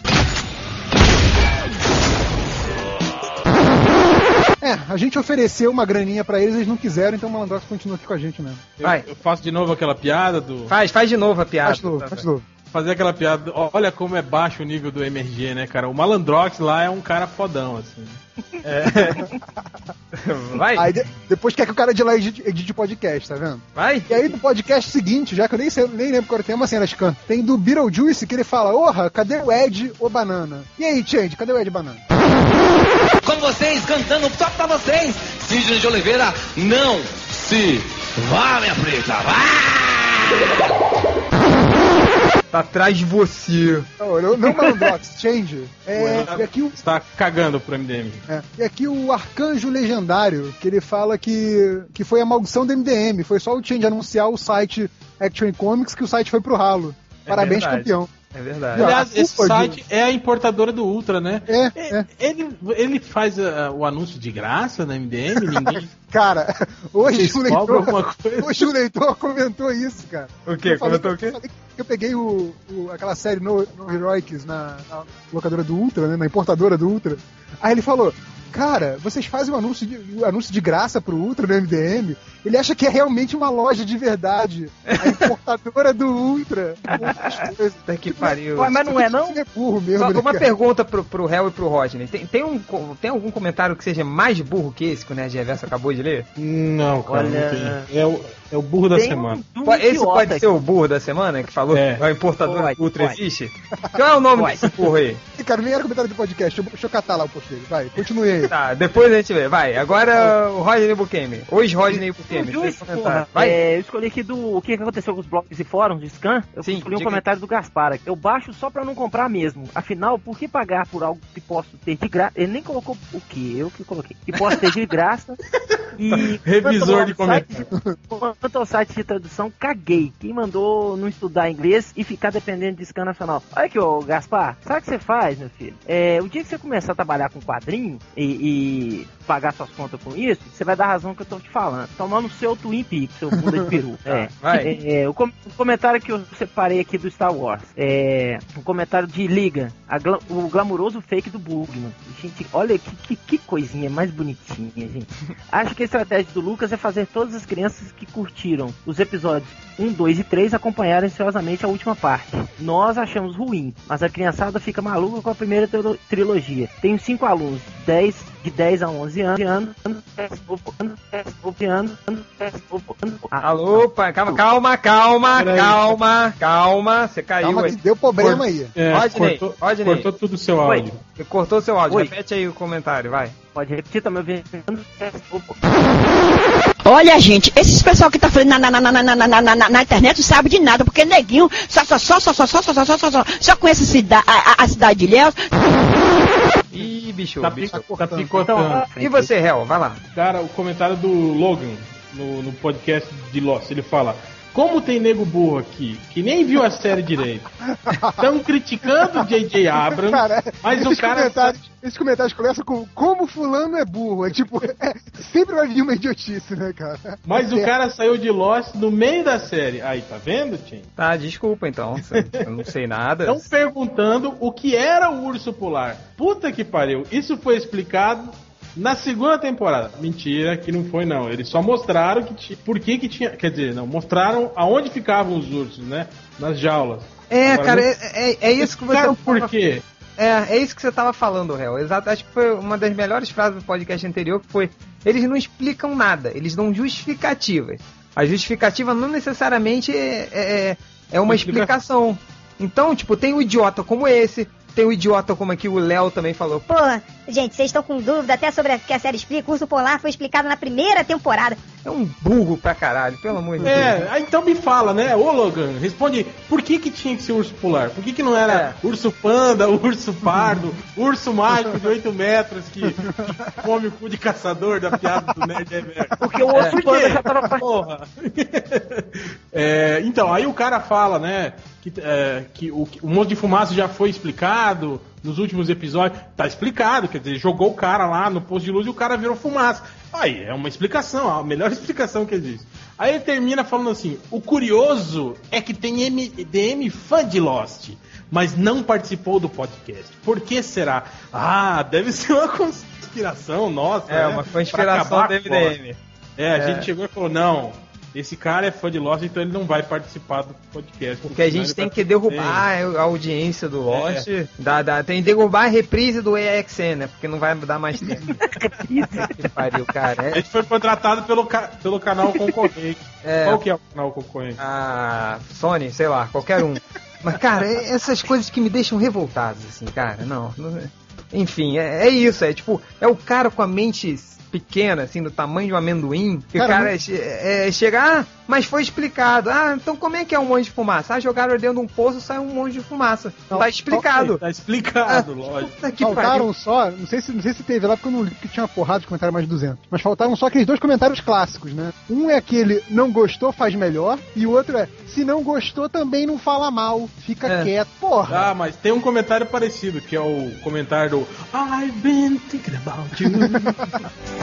É, a gente ofereceu uma graninha pra eles, eles não quiseram, então o Malandrox continua aqui com a gente mesmo. Eu, Vai. eu faço de novo aquela piada do. Faz, faz de novo a piada. Faz de novo, faz de novo. Fazer aquela piada. Olha como é baixo o nível do MRG, né, cara? O Malandrox lá é um cara fodão, assim. (laughs) Vai, Aí de- depois quer que o cara de lá edite, edite podcast, tá vendo? vai. E aí no podcast seguinte, já que eu nem, sei, nem lembro qual tem uma cena, Scan, tem do Beetlejuice que ele fala, orra, cadê o Ed ou Banana? E aí, Change, cadê o Ed Banana? Com vocês, cantando só pra vocês, Sidney de Oliveira, não se vá, minha preta, vá! Tá atrás de você. Não, não, não Malandrox, Change. É, e aqui o Você tá cagando pro MDM. É, E aqui o Arcanjo Legendário, que ele fala que, que foi a maldição do MDM. Foi só o Change anunciar o site Action Comics que o site foi pro ralo. É Parabéns, verdade. campeão. É verdade. Não. Aliás, esse site é a importadora do Ultra, né? É, É, é. Ele, ele faz ah, o anúncio de graça na MDM? Ninguém (laughs) Cara, hoje o, leitor, hoje o leitor comentou isso, cara. O quê? Eu falei Comentou o quê? eu falei que Eu peguei o, o- aquela série No, no Heroics na, na locadora do Ultra, né, na importadora do Ultra. Aí ele falou, cara, vocês fazem um anúncio de, um anúncio de graça pro Ultra no MDM? Ele acha que é realmente uma loja de verdade. A importadora do Ultra. com outras (laughs) coisas. Puta que pariu. Ué, mas não é não? É burro mesmo, Só né, uma cara? pergunta pro, pro Hell e pro Rodney. Tem, tem, um, tem algum comentário que seja mais burro que esse que o Nerd Reverso acabou de ler? Não, cara, Olha- não tem. É o, é o burro da Tem semana. um, um Esse pode aqui. ser o burro da semana que falou É. que a importadora Pode, Ultra pode. existe? Qual é o nome Pode. desse burro aí? (laughs) Cara, nem era comentário do podcast. Deixa eu, deixa eu catar lá o post dele. Vai, continue aí. Tá, depois a gente vê. Vai, agora o Rodney Bukemi. Hoje Rodney Bukemi. Comentários. porra, Vai. é, eu escolhi aqui do o que que aconteceu com os blogs e fóruns de scan. Eu Sim, escolhi um comentário do Gaspar. Eu baixo só pra não comprar mesmo. Afinal, por que pagar por algo que posso ter de graça? Ele nem colocou o que? Eu que coloquei. Que posso ter de graça. (laughs) E Revisor de site Quanto ao site de tradução, caguei. Quem mandou não estudar inglês e ficar dependendo de scan nacional. Olha aqui, ô Gaspar, sabe o que você faz, meu filho? É, o dia que você começar a trabalhar com quadrinho e, e pagar suas contas com isso, você vai dar razão que eu tô te falando. Tomando o seu Twin Peaks, seu bunda de peru. (laughs) É. Vai. É, o, com- o comentário que eu separei aqui do Star Wars. É. Um comentário de Liga. gla- o glamuroso fake do Bugman. Gente, olha que, que, que coisinha mais bonitinha, gente. Acho que a estratégia do Lucas é fazer todas as crianças que curtiram os episódios 1, 2 e 3 acompanharem ansiosamente a última parte. Nós achamos ruim, mas a criançada fica maluca com a primeira trilo- trilogia. Tenho cinco alunos, 10, de 10 a 11 anos, ano, ano, ano, ano, ano, ano, Alô, pai, calma, calma, calma, calma, calma. Você caiu Calma aí. que deu problema aí. É, Rodney, cortou, Rodney. cortou tudo o seu Oi. áudio. Você cortou seu áudio. Oi. Repete aí o comentário, vai. Pode repetir, ouvindo? Olha, gente, esses pessoal que tá falando na, na, na, na, na, na, na, na, na internet não sabe de nada, porque neguinho só, só, só, só, só, só, só, só, só, só, só, só conhece a, cida, a, a- a cidade de Ilhéus. Ih, bicho, Tá, bicho. tá picotando. Então, E você, Hel? Vai lá. Cara, o comentário do Logan no, no podcast de Lost, ele fala. Como tem nego burro aqui, que nem viu a série direito. Estão criticando o J.J. Abrams, Cara, mas o cara. comentários, esses comentários começam com como fulano é burro. É tipo, é, sempre vai vir uma idiotice, né, cara? Mas o É. cara saiu de Lost no meio da série. Aí, tá vendo, Tim? Tá, desculpa então. Eu não sei nada. Estão perguntando o que era o urso polar. Puta que pariu. Isso foi explicado na segunda temporada. Mentira, que não foi não. Eles só mostraram que ti- por que que tinha, quer dizer, não, mostraram aonde ficavam os ursos, né? Nas jaulas. É, Agora, cara, não é, é, é isso que você. Explicaram por quê? É, é isso que você tava falando, Hel. Exato. Acho que foi uma das melhores frases do podcast anterior, que foi eles não explicam nada, eles dão justificativas. A justificativa não necessariamente é, é, é uma Explica- explicação. Então, tipo, tem um idiota como esse, tem um idiota como aqui o Léo também falou. Porra, gente, vocês estão com dúvida até sobre o que a série explica. O Urso Polar foi explicado na primeira temporada. É um burro pra caralho, pelo amor de Deus. É, então me fala, né? Ô Logan, responde, por que que tinha que ser urso polar? Por que que não era urso panda, (laughs) urso pardo, urso mágico de 8 metros que, que (laughs) come o cu de caçador da piada do Nerd Reverso? Porque o outro Por panda já tava Porra. (laughs) É, então, aí o cara fala, né, que, é, que o, que o monte de fumaça já foi explicado nos últimos episódios. Tá explicado, quer dizer, jogou o cara lá no posto de luz e o cara virou fumaça. Aí, é uma explicação, a melhor (laughs) explicação que existe. Aí ele termina falando assim: o curioso é que tem MDM fã de Lost. mas não participou do podcast. Por que será? Ah, deve (laughs) ser uma conspiração nossa. É, né? uma conspiração do. MDM. É, a É. gente chegou e falou: não, esse cara é fã de Lost, então ele não vai participar do podcast. Porque a senão gente tem que derrubar a audiência do Lost. Dá, dá, tem que derrubar a reprise do EXN, né? Porque não vai dar mais tempo. (laughs) que pariu, cara. A É, gente foi contratado pelo, ca- pelo canal concorrente. É. Qual que é o canal concorrente? a Sony, sei lá, qualquer um. Mas, cara, é essas coisas que me deixam revoltados, assim, cara, não. não- enfim, é, é isso, é tipo, é o cara com a mente pequena, assim, do tamanho de um amendoim, que o cara é, che- é, chega, ah, mas foi explicado. Ah, então como é que é um monte de fumaça? Ah, jogaram dentro de um poço sai um monte de fumaça. Não, tá explicado. Tá explicado, lógico. Puta que pariu. Faltaram só, não sei, se, não sei se teve lá, porque eu não li, porque tinha uma porrada de comentário mais de 200. Mas faltaram só aqueles dois comentários clássicos, né? Um é aquele, não gostou, faz melhor. E o outro é, se não gostou, também não fala mal. Fica É. quieto. Porra! Ah, mas tem um comentário parecido, que é o comentário do I've been thinking about you. (laughs)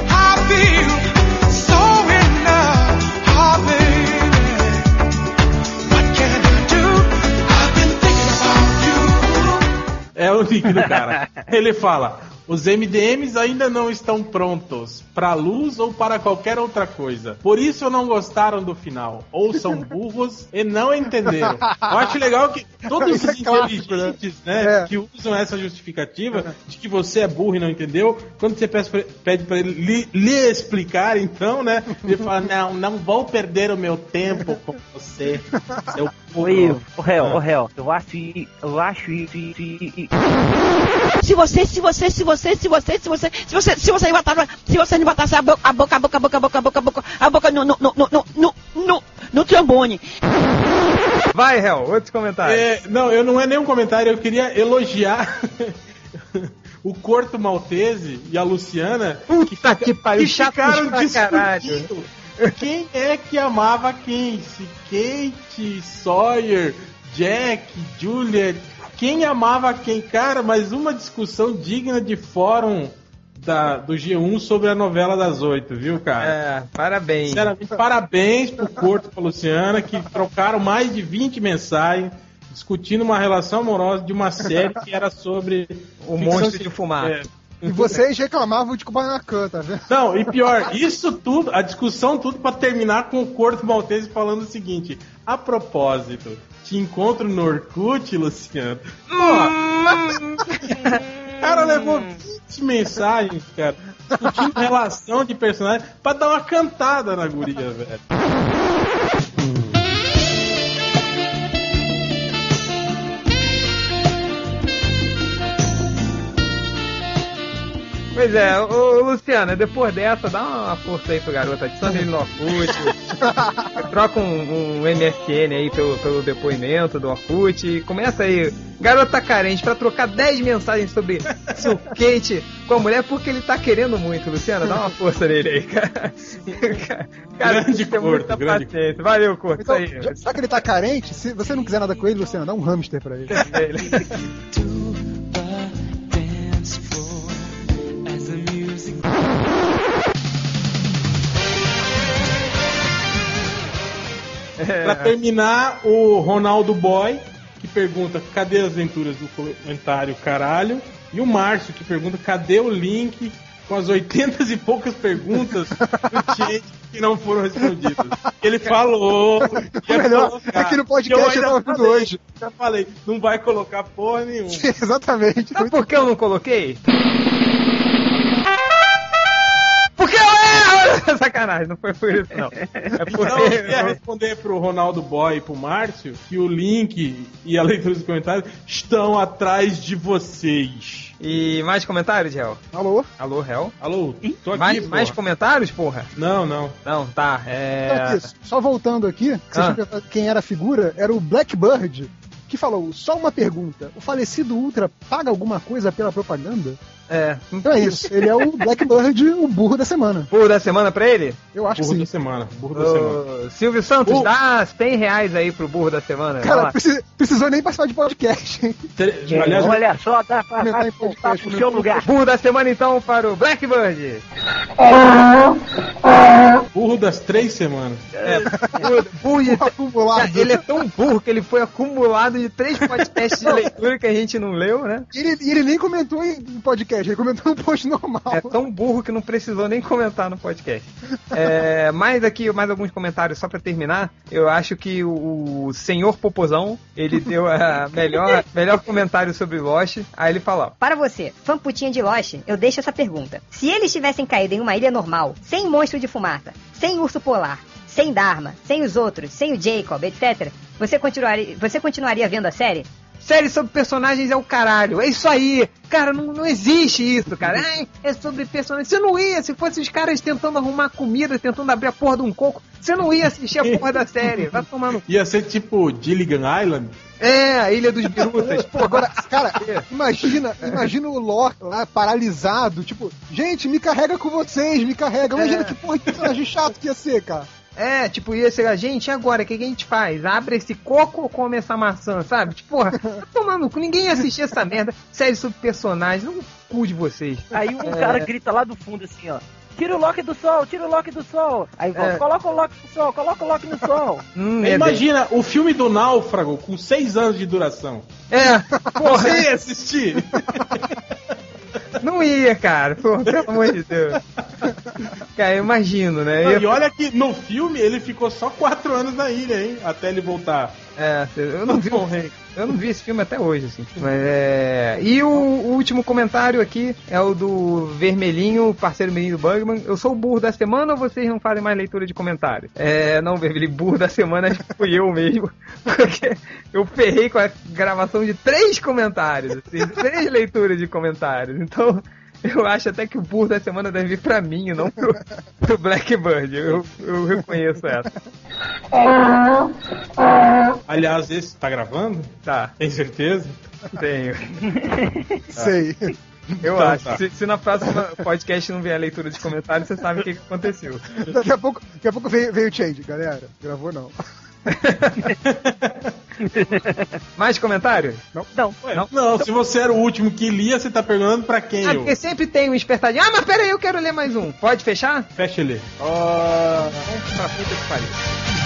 É o nick do cara. (laughs) Ele fala: os MDMs ainda não estão prontos para luz ou para qualquer outra coisa. Por isso não gostaram do final. Ou são (laughs) burros e não entenderam. Eu acho legal que todos Isso é os clássico, né? inteligentes, né, É. que usam essa justificativa de que você é burro e não entendeu, quando você pede para ele lhe, lhe explicar, então, né, ele fala: não, não vou perder o meu tempo com você, seu Oi, o réu, o réu, eu acho, eu acho Se você, se você, se você, se você, se você, se você, se você botar, se você não botasse a boca, a boca, a boca, a boca, a boca, a boca, a boca, a boca no, no, no, no, no, no, no trombone. Vai, Hel, outros comentários. É, não, eu não é nenhum comentário, eu queria elogiar (laughs) o Corto Maltese e a Luciana Puta que pariu, que chato ficaram discutindo quem é que amava quem, se Kate, Sawyer, Jack, Juliet, quem amava quem, cara, mas uma discussão digna de fórum da, do G1 sobre a novela das oito, viu, cara? É, parabéns. Sinceramente, parabéns pro Corto e pra Luciana, que trocaram mais de 20 mensagens discutindo uma relação amorosa de uma série que era sobre O monstro de fumaça. É. E vocês reclamavam de Kubanacan, tá vendo? Não, e pior, isso tudo, a discussão tudo pra terminar com o Corto Maltese falando o seguinte: a propósito, te encontro no Orkut, Luciano. Pô, (laughs) cara levou 20 mensagens, cara, discutindo relação de personagem pra dar uma cantada na guria, velho. Pois é, ô, Luciana, depois dessa, dá uma força aí pro garoto, adiciona ele no Orkut, (laughs) troca um, um MSN aí pelo, pelo depoimento do Orkut começa aí, garota carente, pra trocar 10 mensagens sobre (laughs) seu Kate com a mulher, porque ele tá querendo muito, Luciana, dá uma força nele aí, cara. (laughs) cara Grande tem Corto, muita grande paciência. Valeu, Corto, Então, isso aí. já, já que ele tá carente, se você não quiser nada com ele, Luciano, dá um hamster pra ele. Ele. Pra terminar, o Ronaldo Boy, que pergunta cadê as aventuras do comentário caralho. E o Márcio, que pergunta cadê o link com as 80 e poucas perguntas do (laughs) que não foram respondidas. Ele falou. que ia melhor, colocar. aqui no podcast eu tava ouvindo falei, hoje. Já falei, não vai colocar porra nenhuma. (laughs) Exatamente. Sabe por que eu não coloquei? (laughs) Sacanagem, não foi por isso, não. É Então, eu queria porque. responder pro Ronaldo Boy e pro Márcio que o link e a leitura dos comentários estão atrás de vocês. E mais comentários, Hel? Alô? Alô, Hel? Alô, tô aqui, Mais, porra. mais comentários, porra? Não, não. Não, tá. Então, É. aqui, só voltando aqui, que vocês Ah. quem era a figura, era o Blackbird, que falou, só uma pergunta, o falecido Ultra paga alguma coisa pela propaganda? É. Então é isso. Ele é o Blackbird, o burro da semana. Burro da semana pra ele? Eu acho Burro que da sim. semana. Burro da semana. Silvio Santos, Uh. dá 100 reais aí pro burro da semana. Cara, precisou nem participar de podcast, hein? Tre- Aliás, Olha só, dá pra, Comentar em pra pro no seu lugar. Burro da semana então para o Blackbird. burro das três semanas. É, burro, burro de... (laughs) Burro acumulado. Ele é tão burro que ele foi acumulado de três podcasts de leitura que a gente não leu, né? E ele, e ele nem comentou em podcast, ele comentou no post normal. É tão burro que não precisou nem comentar no podcast. É, mais aqui, mais alguns comentários só pra terminar. Eu acho que o, senhor Popozão, ele (laughs) deu a melhor, melhor comentário sobre Lost. Aí ele fala, Para você, fã putinha de Lost, eu deixo essa pergunta. Se eles tivessem caído em uma ilha normal, sem monstro de fumaça, sem urso polar, sem Dharma, sem os outros, sem o Jacob, etc., você continuaria, você continuaria vendo a série? Série sobre personagens é o caralho. É isso aí. Cara, não, não existe isso, cara. (laughs) Ai, é sobre personagens. Você não ia, se fosse os caras tentando arrumar comida, tentando abrir a porra de um coco, você não ia assistir a porra da série. Vai tomar no... Ia ser tipo Gilligan Island. É, a Ilha dos Birutas. Pô, (laughs) agora, cara, imagina, imagina o Loki lá paralisado, tipo, gente, me carrega com vocês, me carrega. Imagina É. que porra de personagem chato que ia ser, cara. É, tipo, ia ser a gente, e agora, o que, que a gente faz? Abre esse coco ou come essa maçã, sabe? Tipo, porra, tá (laughs) tomando cu, ninguém ia assistir essa merda. Série sobre personagens, não cu de vocês. Aí um cara grita lá do fundo assim, ó. Tira o Loki do sol, tira o Loki do sol. Aí volta, É. coloca o Loki no sol, coloca o Loki no sol. (laughs) Hum, é Imagina o filme do Náufrago com seis anos de duração. É, porra, Você ia assistir? (laughs) não ia, cara. Pô, pelo amor de Deus. Cara, eu imagino, né? Não, Eu- e olha que no filme ele ficou só quatro anos na ilha, hein? Até ele voltar. É, eu não vi, eu não vi esse filme até hoje, assim. Mas é... E o, o último comentário aqui é o do Vermelhinho, parceiro menino do Bugman. Eu sou o burro da semana ou vocês não fazem mais leitura de comentário? É, não, Vermelhinho, burro da semana fui eu mesmo. (laughs) Porque eu ferrei com a gravação de três comentários, assim, três leituras de comentários. Então. Eu acho até que o burro da semana deve vir pra mim, e não pro, pro Blackbird. Eu, eu reconheço essa. Aliás, esse tá gravando? Tá, Tem certeza? tenho. (laughs) Sei. Eu Então acho. tá. Se, se na próxima podcast não vier a leitura de comentários, você sabe o que, que aconteceu. Daqui a pouco, daqui a pouco veio, veio o change, galera. Gravou não. (laughs) Mais comentários? Não, Ué, não. se você era o último que lia, você tá perguntando pra quem? Ah, eu? porque sempre tem um espertadinho. Ah, mas pera aí, eu quero ler mais um. Pode fechar? Fecha ele. Vamos pra puta que pariu.